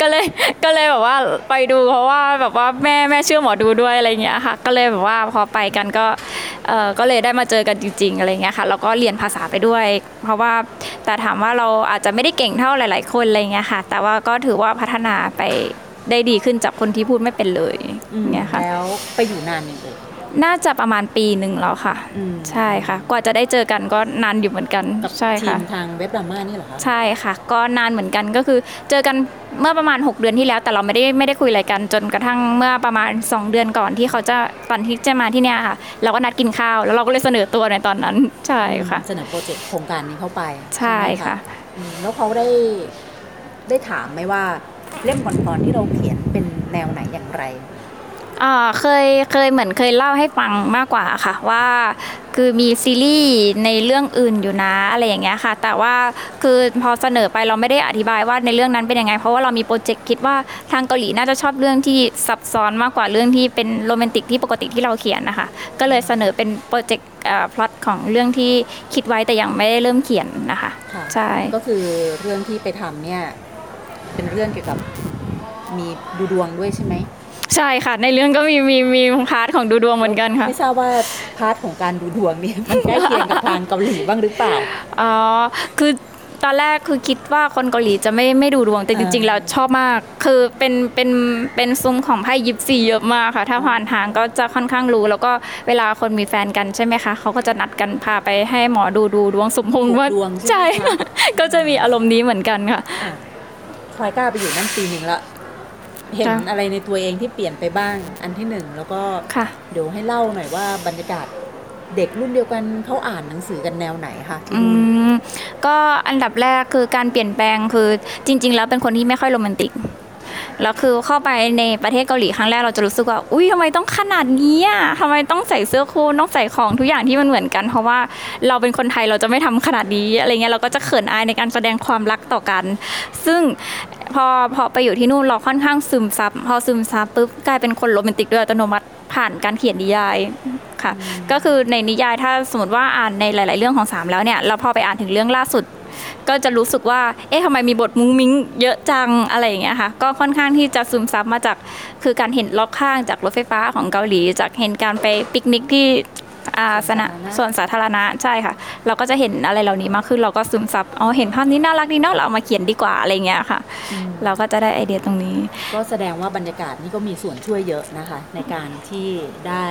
ก็เลยก็เลยแบบว่าไปดูเพราะว่าแบบว่าแม่แม่เชื่อหมอดูด้วยอะไรเงี้ยค่ะ ก็เลยแบบว่าพอไปกันก็เออก็เลยได้มาเจอกันจริง ๆอะไรเงี้ยค่ะแล้วก็เรียนภาษาไปด้วย เพราะว่าแต่ถามว่าเราอาจจะไม่ได้เก่งเท่าหลาย ๆ คนอะไรเงี้ยค่ะ แต่ว่าก็ถือว่าพัฒนาไปได้ดีขึ้นจากคนที่พูดไม่เป็นเลยเงี้ยค่ะแล้วไปอยู่นานยังเอ่ย น่าจะประมาณปีหนึ่งแล้วค่ะ อืมใช่ค่ะ กว่าจะได้เจอกันก็นานอยู่เหมือนกันกับใช่ทีค่ะ มทางเว็บดราม่านี่เหรอคะใช่ค่ะ ก็นานเหมือนกันก็คือ เจอกันเมื่อประมาณ 6 เดือนที่แล้ว แต่เราไม่ได้ไม่ได้คุยอะไรกันจนกระทั่งเมื่อประมาณ 2 เดือนก่อนที่เขาจะตอนที่จะมาที่เนี่ยค่ะ เราก็นัดกินข้าวแล้วเราก็เลยเสนอตัวในตอนนั้นใช่ค่ะ เสนอโปรเจกต์โครงการนี้เข้าไปใช่ไหมค่ะ อืมแล้วเขาได้ได้ถามไหมว่าเล่มก่อนๆที่เราเขียนเป็นแนวไหนอย่างไร อ่าเคยเคยเหมือนเคยเล่าให้ฟังมากกว่าค่ะ ว่าคือมีซีรีส์ในเรื่องอื่นอยู่นะอะไรอย่างเงี้ยค่ะ แต่ว่าคือพอเสนอไปเราไม่ได้อธิบายว่าในเรื่องนั้นเป็นยังไง เพราะว่าเรามีโปรเจกต์คิดว่าทางเกาหลีน่าจะชอบเรื่องที่ซับซ้อนมากกว่าเรื่องที่เป็นโรแมนติกที่ปกติที่เราเขียนนะคะ ก็เลยเสนอเป็นโปรเจกต์พล็อตของเรื่องที่คิดไว้แต่ยังไม่ได้เริ่มเขียนนะคะค่ะใช่ก็คือเรื่องที่ไปทำเนี่ยเป็นเรื่องเกี่ยวกับมีดูดวงด้วยใช่ไหม ใช่ค่ะ ในเรื่องก็มีมีมี part ของดูดวงเหมือนกันค่ะ ไม่ทราบว่า part ของการดูดวงเนี่ยมันใกล้เคียงกับทางเกาหลีบ้างหรือเปล่าอ๋อคือตอนแรกคือคิดว่าคนเกาหลีจะไม่ไม่ดูดวงแต่จริงๆอ่าแล้วชอบมาก คือเป็นเป็นเป็นซุ้มของไพ่ยิปซีเยอะมากค่ะ ถ้าผ่านทางก็จะค่อนข้างรู้ แล้วก็เวลาคนมีแฟนกันใช่ไหมคะเขาก็จะนัดกันพาไปให้หมอดูดูดวงสมพงษ์ว่าดวงใช่ใช่ไหมคะก็จะมีอารมณ์นี้เหมือนกันค่ะอะทรอยกล้าไปอยู่นั่นปีหนึ่งละ เห็นค่ะอะไรในตัวเองที่เปลี่ยนไปบ้างอันที่หนึ่งแล้วก็ค่ะเดี๋ยวให้เล่าหน่อยว่าบรรยากาศเด็กรุ่นเดียวกันเขาอ่านหนังสือกันแนวไหนคะที่อืนู่นมก็อันดับแรกคือการเปลี่ยนแปลงคือจริง ๆ แล้วเป็นคนที่ไม่ค่อยโรแมนติก แล้วคือเข้าไปในประเทศเกาหลีครั้งแรกเราจะรู้สึกว่า อุ้ยทำไมต้องขนาดนี้อะทำไมต้องใส่เสื้อคู่ต้องใส่ของทุกอย่างที่มันเหมือนกัน เพราะว่าเราเป็นคนไทยเราจะไม่ทำขนาดนี้อะไรเงี้ยเราก็จะเขินอายในการแสดงความรักต่อกัน ซึ่งพอพอไปอยู่ที่นู่นเราค่อนข้างซึมซับพอซึมซับปุ๊บกลายเป็นคนโรแมนติกด้วยอัตโนมัติผ่านการเขียนนิยายค่ะ ก็คือในนิยายถ้าสมมติว่าอ่านในหลาย ๆ เรื่องของสามแล้วเนี่ยเราพอไปอ่านถึงเรื่องล่าสุด ก็จะรู้สึกว่า เอ๊ะทำไมมีบทมุ้งมิ้งเยอะจังอะไรอย่างเงี้ยค่ะ ก็ค่อนข้างที่จะซึมซับมาจากคือการเห็นรอบข้างจากรถไฟฟ้าของเกาหลี จากเห็นการไปปิกนิกที่อาสนะส่วนสาธารณะใช่ค่ะ เราก็จะเห็นอะไรเหล่านี้มากขึ้นเราก็ซึมซับอ๋อเห็นภาพนี้น่ารักดีเนาะเราเอามาเขียนดีกว่าอะไรเงี้ยค่ะ เราก็จะได้ไอเดียตรงนี้ ก็แสดงว่าบรรยากาศนี่ก็มีส่วนช่วยเยอะนะคะ ในการที่ได้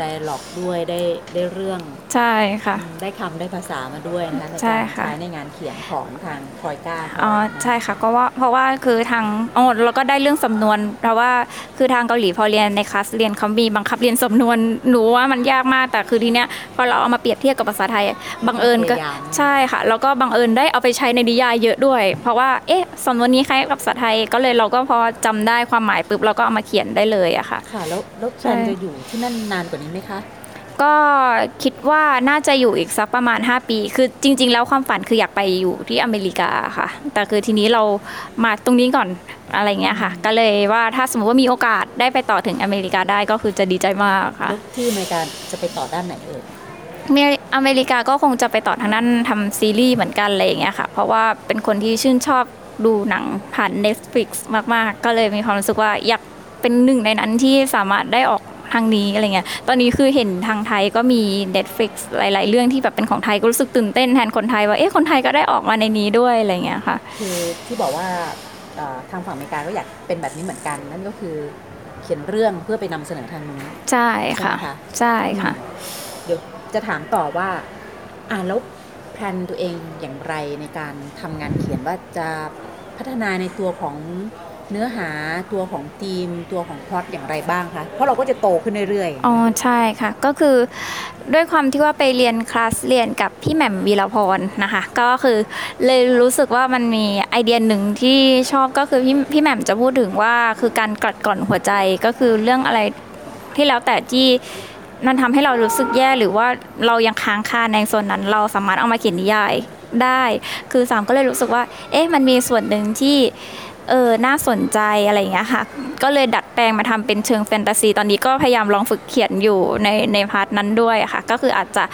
dialogue ด้วยได้ได้เรื่องใช่ค่ะ ได้คำได้ภาษามาด้วยนะคะในใช่การค่ะ ใช้ในงานเขียนของทางคอยก้าอ๋อใช่ค่ะก็ว่าเพราะว่าคือทางอ๋อเราก็ได้เรื่องสำนวน เพราะว่าคือทางเกาหลีพอเรียนในคลาสเรียนเขามีบังคับเรียนสำนวนหนูว่ามันยากมากแต่คือทีเนี้ยพอเราเอามาเปรียบเทียบกับภาษาไทยบังเอิญก็ใช่ค่ะ แล้วก็บังเอิญได้เอาไปใช้ในนิยายเยอะด้วย เพราะว่าเอ๊ะสำนวนนี้คล้ายกับภาษาไทยก็เลยเราก็พอจำได้ความหมายปุ๊บเราก็เอามาเขียนได้เลยอะค่ะ ค่ะแล้วแล้วแฟนจะอยู่ที่นั่นนานกว่านี้ไหมคะ ก็คิดว่าน่าจะอยู่อีกสักประมาณ 5 ปี คือจริง ๆ แล้วความฝันคืออยากไปอยู่ที่อเมริกาค่ะ แต่คือทีนี้เรามาตรงนี้ก่อนอะไรเงี้ยค่ะ ก็เลยว่าถ้าสมมติว่ามีโอกาสได้ไปต่อถึงอเมริกาได้ก็คือจะดีใจมากค่ะแล้วที่อเมริกาจะไปต่อด้านไหนเอ่ยเมอเมริกาก็คงจะไปต่อทางด้านทำซีรีส์เหมือนกันอะไรอย่างเงี้ยค่ะ เพราะว่าเป็นคนที่ชื่นชอบดูหนังผ่าน Netflix มาก ๆ ก็เลยมีความรู้สึกว่าอยากเป็นหนึ่งในนั้นที่สามารถได้ออก ทางนี้อะไรเงี้ย ตอนนี้คือเห็นทางไทยก็มี Netflix หลาย ๆ เรื่องที่แบบเป็นของไทยก็รู้สึกตื่นเต้นแทนคนไทยว่าเอ๊ะคนไทยก็ได้ออกมาในนี้ด้วยอะไรเงี้ยค่ะ คือที่บอกว่าเอ่อทางฝั่งอเมริกาก็อยากเป็นแบบนี้เหมือนกัน นั่นก็คือเขียนเรื่องเพื่อไปนำเสนอทางนู้นใช่ค่ะใช่ไหมคะใช่ค่ะ เดี๋ยวจะถามต่อว่าอ่านแล้วแพลนตัวเองอย่างไรในการทำงานเขียนว่าจะพัฒนาในตัวของ เนื้อหาตัวของธีมตัวของพล็อตอย่างไรบ้างคะ เพราะเราก็จะโตขึ้นเรื่อยอ๋อใช่ค่ะ ก็คือด้วยความที่ว่าไปเรียนคลาสเรียนกับพี่แหม่มวีรพรนะคะ ก็คือเลยรู้สึกว่ามันมีไอเดียหนึ่งที่ชอบก็คือพี่พี่แหม่มจะพูดถึงว่าคือการกลัดก่อนหัวใจก็คือเรื่องอะไรที่แล้วแต่ที่มันทำให้เรารู้สึกแย่หรือว่าเรายังค้างคาในส่วนนั้นเราสามารถเอามาเขียนนิยายได้ คือสามก็เลยรู้สึกว่า เอ๊ะมันมีส่วนหนึ่งที่ เออน่าสนใจอะไรอย่างเงี้ยค่ะ ก็เลยดัดแปลงมาทำเป็นเชิงแฟนตาซี ตอนนี้ก็พยายามลองฝึกเขียนอยู่ในใน part นั้นด้วยค่ะ ก็คืออาจจะ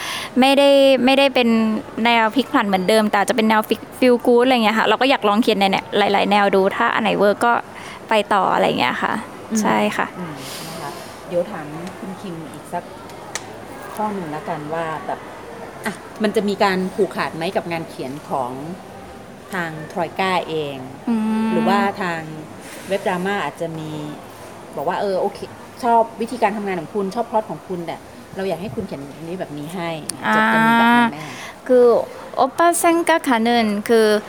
ไม่ได้ไม่ได้เป็นแนวพลิกผันเหมือนเดิม แต่จะเป็นแนว feel good อะไรเงี้ยค่ะเราก็อยากลองเขียนในเนี่ยหลาย ๆ แนวดูถ้าอันไหน work ก็ไปต่ออะไรเงี้ยค่ะ ใช่ค่ะๆอืมนะคะเดี๋ยวถามคุณคิมอีกสักข้อหนึ่งแล้วกันว่าแบบอะมันจะมีการผูกขาดไหมกับงานเขียนของ ทางทรอยก้าเอง หรือว่าทางเว็บดราม่าอาจจะมี บอกว่าเออโอเค ชอบวิธีการทำงานของคุณ ชอบพล็อตของคุณแต่เราอยากให้คุณเขียนแบบนี้แบบนี้ให้จะจะมีแบบนั้นไหมคะ 그 오빠 생각하는 그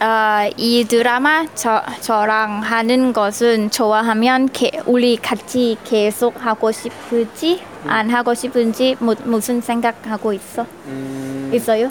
어, 이 드라마 저, 저랑 하는 것은 좋아하면 게, 우리 같이 계속 하고 싶을지 안 하고 싶은지 무, 무슨 생각하고 있어? 음, 있어요?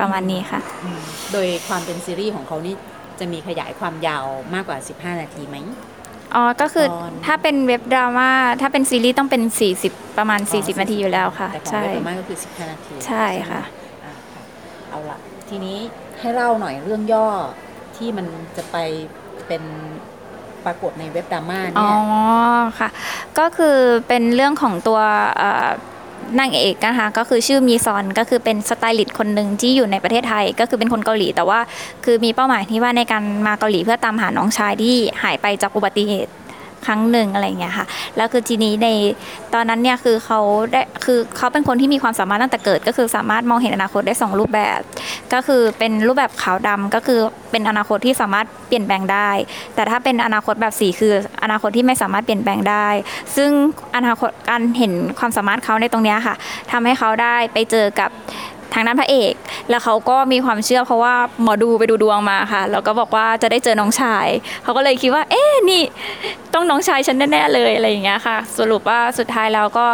ประมาณนี้ค่ะอืมโดยความเป็นซีรีส์ของเขานี่จะมีขยายความยาวมากกว่า 15 นาทีไหมอ๋อ ก็คือตอนถ้าเป็นเว็บดราม่าถ้าเป็นซีรีส์ต้องเป็น 40 ประมาณ 40 นาทีอยู่แล้วค่ะแต่ของใช่เว็บดราม่าก็คือ 15 นาที ใช่ค่ะอ่าค่ะ เอาละทีนี้ให้เล่าหน่อยเรื่องย่อที่มันจะไปเป็นปรากฏในเว็บดราม่าอ๋เนี่อยค่ะ ก็คือเป็นเรื่องของตัวเอ่อ นางเอกนะคะก็คือชื่อมีซอนก็คือเป็นสไตลิสต์คนหนึ่งที่อยู่ในประเทศไทย ก็คือเป็นคนเกาหลี แต่ว่าคือมีเป้าหมายที่ว่าในการมาเกาหลีเพื่อตามหาน้องชายที่หายไปจากอุบัติเหตุ ครั้งหนึ่งอะไรเงี้ยค่ะ แล้วคือทีนี้ในตอนนั้นเนี่ยคือเขาได้คือเขาเป็นคนที่มีความสามารถตั้งแต่เกิด ก็คือสามารถมองเห็นอนาคตได้สองรูปแบบ ก็คือเป็นรูปแบบขาวดำก็คือเป็นอนาคตที่สามารถเปลี่ยนแปลงได้ แต่ถ้าเป็นอนาคตแบบสีคืออนาคตที่ไม่สามารถเปลี่ยนแปลงได้ ซึ่งอนาคตการเห็นความสามารถเขาในตรงเนี้ยค่ะทำให้เขาได้ไปเจอกับ ทางด้านพระเอก แล้วเขาก็มีความเชื่อเพราะว่าหมอดูไปดูดวงมาค่ะ แล้วก็บอกว่าจะได้เจอน้องชาย เขาก็เลยคิดว่า เอ๊ะนี่ต้องน้องชายฉันแน่ๆเลยอะไรอย่างเงี้ยค่ะ สรุปว่าสุดท้ายแล้วก็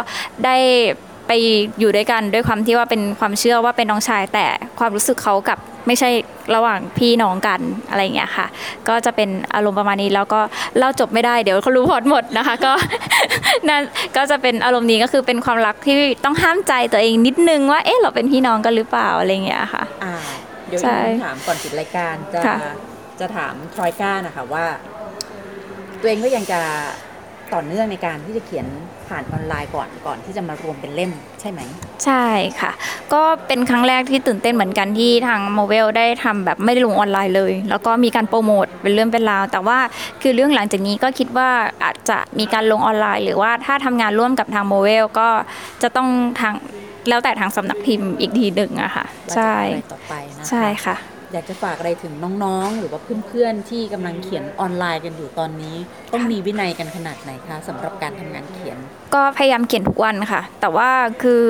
ได้ ไปอยู่ด้วยกันด้วยความที่ว่าเป็นความเชื่อว่าเป็นน้องชาย แต่ความรู้สึกเขากับไม่ใช่ระหว่างพี่น้องกันอะไรอย่างเงี้ยค่ะ ก็จะเป็นอารมณ์ประมาณนี้แล้วก็เล่าจบไม่ได้เดี๋ยวเขารู้พอดหมดนะคะ ก็นั่นก็จะเป็นอารมณ์นี้ก็คือเป็นความรักที่ต้องห้ามใจตัวเองนิดนึงว่าเอ๊ะเราเป็นพี่น้องกันหรือเปล่าอะไรอย่างเงี้ยค่ะอ่าเดี๋ยวใช่อีกคำถามก่อนปิดรายการจะค่ะจะถามทรอยก้านะคะว่า ตัวเองก็ยังจะต่อเนื่องในการที่จะเขียน ผ่านออนไลน์ก่อนก่อนที่จะมารวมเป็นเล่มใช่ไหม ใช่ค่ะ ก็เป็นครั้งแรกที่ตื่นเต้นเหมือนกันที่ทางโมเวลได้ทำแบบไม่ได้ลงออนไลน์เลย แล้วก็มีการโปรโมทเป็นเรื่องเป็นราว แต่ว่าคือเรื่องหลังจากนี้ก็คิดว่าอาจจะมีการลงออนไลน์ หรือว่าถ้าทำงานร่วมกับทางโมเวลก็จะต้องทางแล้วแต่ทางสำนักพิมพ์อีกทีหนึ่งอะค่ะ ใช่ว่าจะทำอะไรต่อไปนะคะใช่ค่ะ อยากจะฝากอะไรถึงน้องๆ หรือว่าเพื่อนๆ ที่กำลังเขียนออนไลน์กันอยู่ตอนนี้ ต้องมีวินัยกันขนาดไหนคะสำหรับการทำงานเขียน ก็พยายามเขียนทุกวันค่ะ แต่ว่าคือ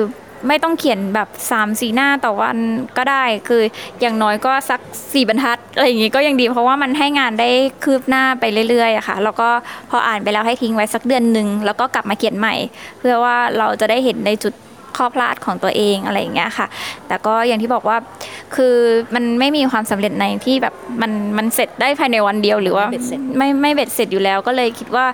ไม่ต้องเขียนแบบ3ามสี่หน้าต่อวันก็ได้คืออย่างน้อยก็สัก 4 บรรทัดอะไรอย่างงี้ก็ยังดีเพราะว่ามันให้งานได้คืบหน้าไปเรื่อยๆอะค่ะแล้วก็พออ่านไปแล้วให้ทิ้งไว้สักเดือนหนึ่งแล้วก็กลับมาเขียนใหม่ เพื่อว่าเราจะได้เห็นในจุด ข้อพลาดของตัวเองอะไรอย่างเงี้ยค่ะ แต่ก็อย่างที่บอกว่าคือมันไม่มีความสำเร็จในที่แบบมันมันเสร็จได้ภายในวันเดียวหรือว่าเบ็ดเสร็จไม่ไม่เบ็ดเสร็จอยู่แล้ว ก็เลยคิดว่า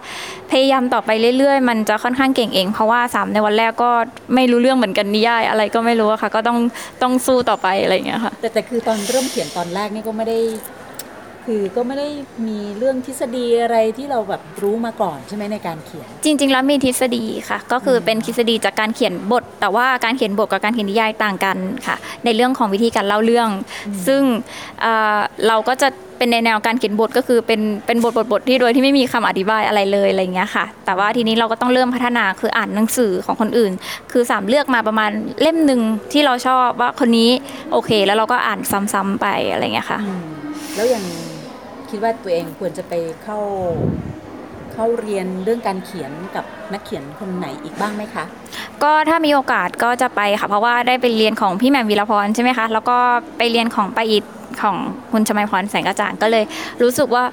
พยายามต่อไปเรื่อยๆ มันจะค่อนข้างเก่งเอง เพราะว่าสามในวันแรกก็ไม่รู้เรื่องเหมือนกันนิยายอะไรก็ไม่รู้อะค่ะ ก็ต้องต้องสู้ต่อไปอะไรอย่างเงี้ยค่ะแต่แต่คือตอนเริ่มเขียนตอนแรกนี่ก็ไม่ได้ คือก็ไม่ได้มีเรื่องทฤษฎีอะไรที่เราแบบรู้มาก่อนใช่ไหมในการเขียน จริง ๆ แล้วมีทฤษฎีค่ะ ก็คือเป็นทฤษฎีจากการเขียนบท แต่ว่าการเขียนบทกับการเขียนนิยายต่างกันค่ะ ในเรื่องของวิธีการเล่าเรื่อง ซึ่งเอ่อเราก็จะเป็นในแนวการเขียนบทก็คือเป็นเป็นบทบทบทที่โดยที่ไม่มีคำอธิบายอะไรเลยอะไรอย่างเงี้ยค่ะ แต่ว่าทีนี้เราก็ต้องเริ่มพัฒนาคืออ่านหนังสือของคนอื่น คือสามเลือกมาประมาณเล่มหนึ่งที่เราชอบว่าคนนี้โอเค แล้วเราก็อ่านซ้ำๆไปอะไรอย่างเงี้ยค่ะอืมแล้วยัง คิดว่าตัวเองควรจะไปเข้าเข้าเรียนเรื่องการเขียนกับนักเขียนคนไหนอีกบ้างไหมคะ ก็ถ้ามีโอกาสก็จะไปค่ะ เพราะว่าได้ไปเรียนของพี่แหม่มวีรพรใช่ไหมคะ แล้วก็ไปเรียนของปาอิดของคุณชมัยพรแสงกระจ่างก็เลย รู้สึกว่า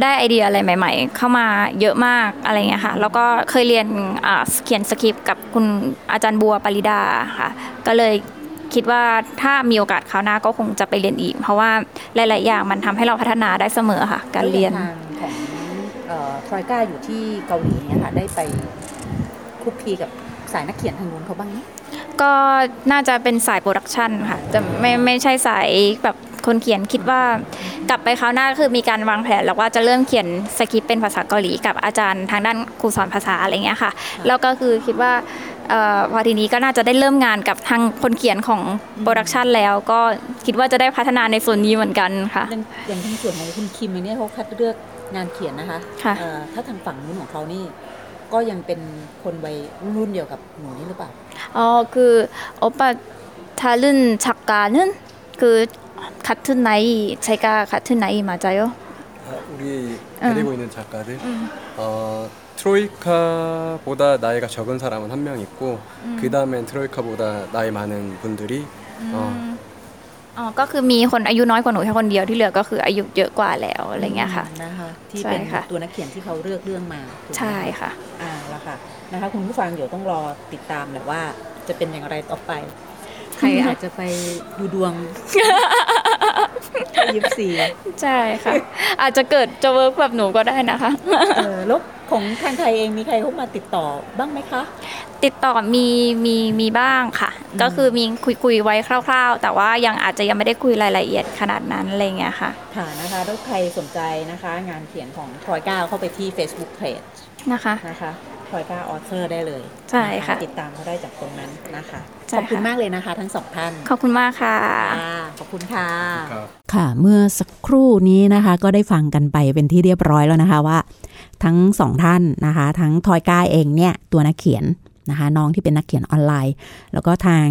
ได้ไอเดียอะไรใหม่ ๆ เข้ามาเยอะมากอะไรเงี้ยค่ะ แล้วก็เคยเรียนเขียนสคริปต์กับคุณอาจารย์บัวปริดาค่ะ ก็เลย คิดว่าถ้ามีโอกาสคราวหน้าก็คงจะไปเรียนอีก เพราะว่าหลาย ๆ อย่างมันทำให้เราพัฒนาได้เสมอค่ะ การเรียนแล้วทางของทรอยก้าอยู่ที่เกาหลีเนี่ยค่ะได้ไปคุกคีกับสายนักเขียนทางนู้นเขาบ้างไหมก็น่าจะเป็นสาย production ค่ะแต่ไม่ไม่ใช่สายแบบคนเขียนคิดว่ากลับไปคราวหน้าคือมีการวางแผนแล้วว่าจะเริ่มเขียนสคริปต์เป็นภาษาเกาหลีกับอาจารย์ทางด้านครูสอนภาษาอะไรเงี้ยค่ะ แล้วก็คือคิดว่าเออ พอทีนี้ก็น่าจะได้เริ่มงานกับทางคนเขียนของโปรดักชันแล้วก็คิดว่าจะได้พัฒนาในส่วนนี้เหมือนกันค่ะ อย่างอย่างทางส่วนของคุณคิมเองเนี่ยเขาคัดเลือกงานเขียนนะคะ ค่ะ เอ่อถ้าทางฝั่งนู้นของเขานี่ ก็ยังเป็นคนวัยรุ่นเดียวกับหนูนี่หรือเปล่า 어, 그 오빠 다른 작가는 그 같은 나이 제가 같은 나이 맞아요? 아, 우리 데리고 있는 작가들 어, 트로이카보다 나이가 적은 사람은 한 명 있고 그 다음엔 트로이카보다 나이 많은 분들이 어, อ๋อ ก็คือมีคนอายุน้อยกว่าหนูแค่คนเดียวที่เหลือก็คืออายุเยอะกว่าแล้วอะไรเงี้ยค่ะ นะคะที่ ใช่ เป็น ค่ะ ตัวนักเขียนที่เขาเลือกเรื่องมาถูกไหม ใช่ค่ะ อ่าแล้วค่ะนะคะคุณผู้ฟังเดี๋ยวต้องรอติดตามแหละว่าจะเป็นอย่างไรต่อไป ใ ครอาจจะไปดูดวงยิบสี่ใช่ค่ะ อาจจะเกิดจะเวิร์กแบบหนูก็ได้นะคะเออแล้วของทางไทยเองมีใครเข้ามาติดต่อบ้างไหมคะ ติดต่อมีมีมีบ้างค่ะ ก็คือมีคุยคุยไว้คร่าว ๆ แต่ว่ายังอาจจะยังไม่ได้คุยรายละเอียดขนาดนั้นอะไรเงี้ยค่ะค่ะนะคะถ้าใครสนใจนะคะ งานเขียนของทรอยก้าเข้าไปที่ Facebook Page นะคะนะคะ ทอยก้าออเทอร์ได้เลยใช่ค่ะ ติดตามเขาได้จากตรงนั้นนะคะใช่ขอบคุณค่ะมากเลยนะคะ ทั้งสองท่าน ขอบคุณมากค่ะค่ะขอบคุณค่ะครับค่ะ เมื่อสักครู่นี้นะคะ ก็ได้ฟังกันไปเป็นที่เรียบร้อยแล้วนะคะว่า ทั้งสองท่านนะคะ ทั้งทอยก้าเองเนี่ยตัวนักเขียนนะคะ น้องที่เป็นนักเขียนออนไลน์ แล้วก็ทาง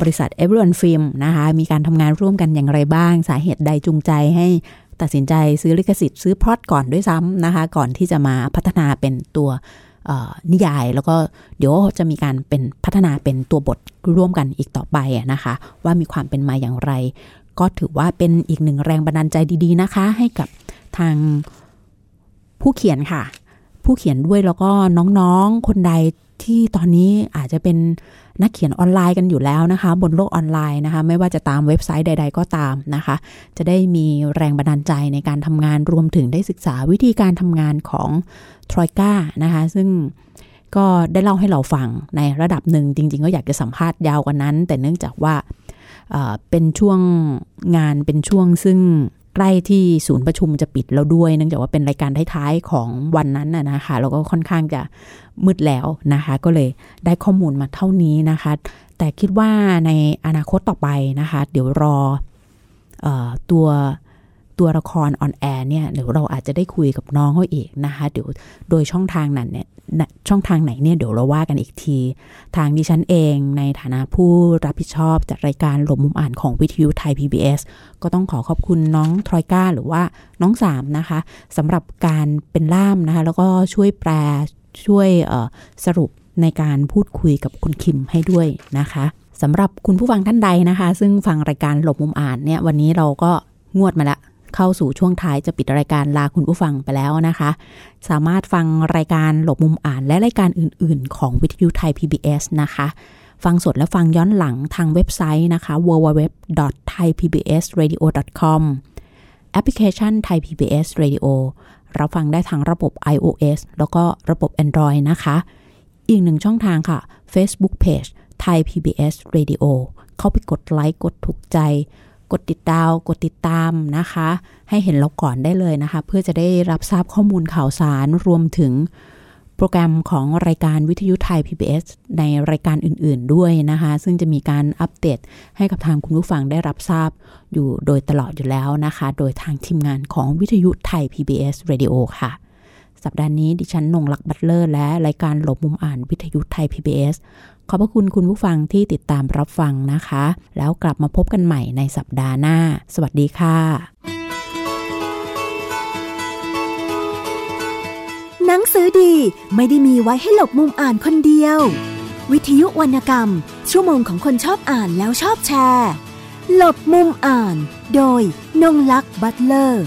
บริษัท e v e r y o n Film นะคะ มีการทำงานร่วมกันอย่างไรบ้าง สาเหตุใดจูงใจให้ตัดสินใจซื้อลิขสิทธิ์ซื้อพล็อตก่อนด้วยซ้ำนะคะ ก่อนที่จะมาพัฒนาเป็นตัวเอ่อ นิยาย แล้วก็เดี๋ยวจะมีการเป็นพัฒนาเป็นตัวบทร่วมกันอีกต่อไปนะคะ ว่ามีความเป็นมาอย่างไร ก็ถือว่าเป็นอีกหนึ่งแรงบันดาลใจดีๆนะคะ ให้กับทางผู้เขียนค่ะ ผู้เขียนด้วยแล้วก็น้องๆคนใด ที่ตอนนี้อาจจะเป็นนักเขียนออนไลน์กันอยู่แล้วนะคะ บนโลกออนไลน์นะคะ ไม่ว่าจะตามเว็บไซต์ใด ๆ ก็ตามนะคะ จะได้มีแรงบันดาลใจในการทำงานรวมถึงได้ศึกษาวิธีการทำงานของทรอยก้านะคะ ซึ่งก็ได้เล่าให้เราฟังในระดับหนึ่งจริง ๆ ก็อยากจะสัมภาษณ์ยาวกว่านั้น แต่เนื่องจากว่าเป็นช่วงงานเป็นช่วงซึ่ง ใกล้ที่ศูนย์ประชุมจะปิดแล้วด้วย เนื่องจากว่าเป็นรายการท้ายๆของวันนั้นน่ะนะคะแล้วก็ค่อนข้างจะมืดแล้วนะคะ ก็เลยได้ข้อมูลมาเท่านี้นะคะ แต่คิดว่าในอนาคตต่อไปนะคะ เดี๋ยวรอออตัว ตัวละครออนแอร์เนี่ยเดี๋ยวเราอาจจะได้คุยกับน้องเขาอีกนะคะเดี๋ยวโดยช่องทางนั้นเนี่ยช่องทางไหนเนี่ยเดี๋ยวเราว่ากันอีกที ทางดิฉันเองในฐานะผู้รับผิดชอบจัดรายการหลบมุมอ่านของวิทยุไทย PBS ก็ต้องขอขอบคุณน้องทรอยก้าหรือว่าน้องสามนะคะสำหรับการเป็นล่ามนะคะแล้วก็ช่วยแปลช่วยสรุปในการพูดคุยกับคุณคิมให้ด้วยนะคะสำหรับคุณผู้ฟังท่านใดนะคะ ซึ่งฟังรายการหลบมุมอ่านเนี่ยวันนี้เราก็งวดมาละ เข้าสู่ช่วงท้ายจะปิดรายการลาคุณผู้ฟังไปแล้วนะคะ สามารถฟังรายการหลบมุมอ่านและรายการอื่น ๆ ของวิทยุไทย PBS นะคะ ฟังสดและฟังย้อนหลังทางเว็บไซต์นะคะ www.thaipbsradio.com แอปพลิเคชัน Thai PBS Radio รับฟังได้ทางระบบ iOS แล้วก็ระบบ Android นะคะ อีกหนึ่งช่องทางค่ะ Facebook Page Thai PBS Radio เข้าไปกดไลค์กดถูกใจ กดติดดาวกดติดตามนะคะ ให้เห็นเราก่อนได้เลยนะคะ เพื่อจะได้รับทราบข้อมูลข่าวสารรวมถึงโปรแกรมของรายการวิทยุไทย PBS ในรายการอื่นๆด้วยนะคะ ซึ่งจะมีการอัปเดตให้กับทางคุณผู้ฟังได้รับทราบอยู่โดยตลอดอยู่แล้วนะคะ โดยทางทีมงานของวิทยุไทย PBS Radio ค่ะ สัปดาห์นี้ดิฉันนงลักษ์บัตเลอร์ และรายการหลบมุมอ่านวิทยุไทย PBS ขอบพระคุณคุณผู้ฟังที่ติดตามรับฟังนะคะ แล้วกลับมาพบกันใหม่ในสัปดาห์หน้า สวัสดีค่ะ หนังสือดีไม่ได้มีไว้ให้หลบมุมอ่านคนเดียว วิทยุวรรณกรรม ชั่วโมงของคนชอบอ่านแล้วชอบแชร์ หลบมุมอ่าน โดยนงลักษ์บัตเลอร์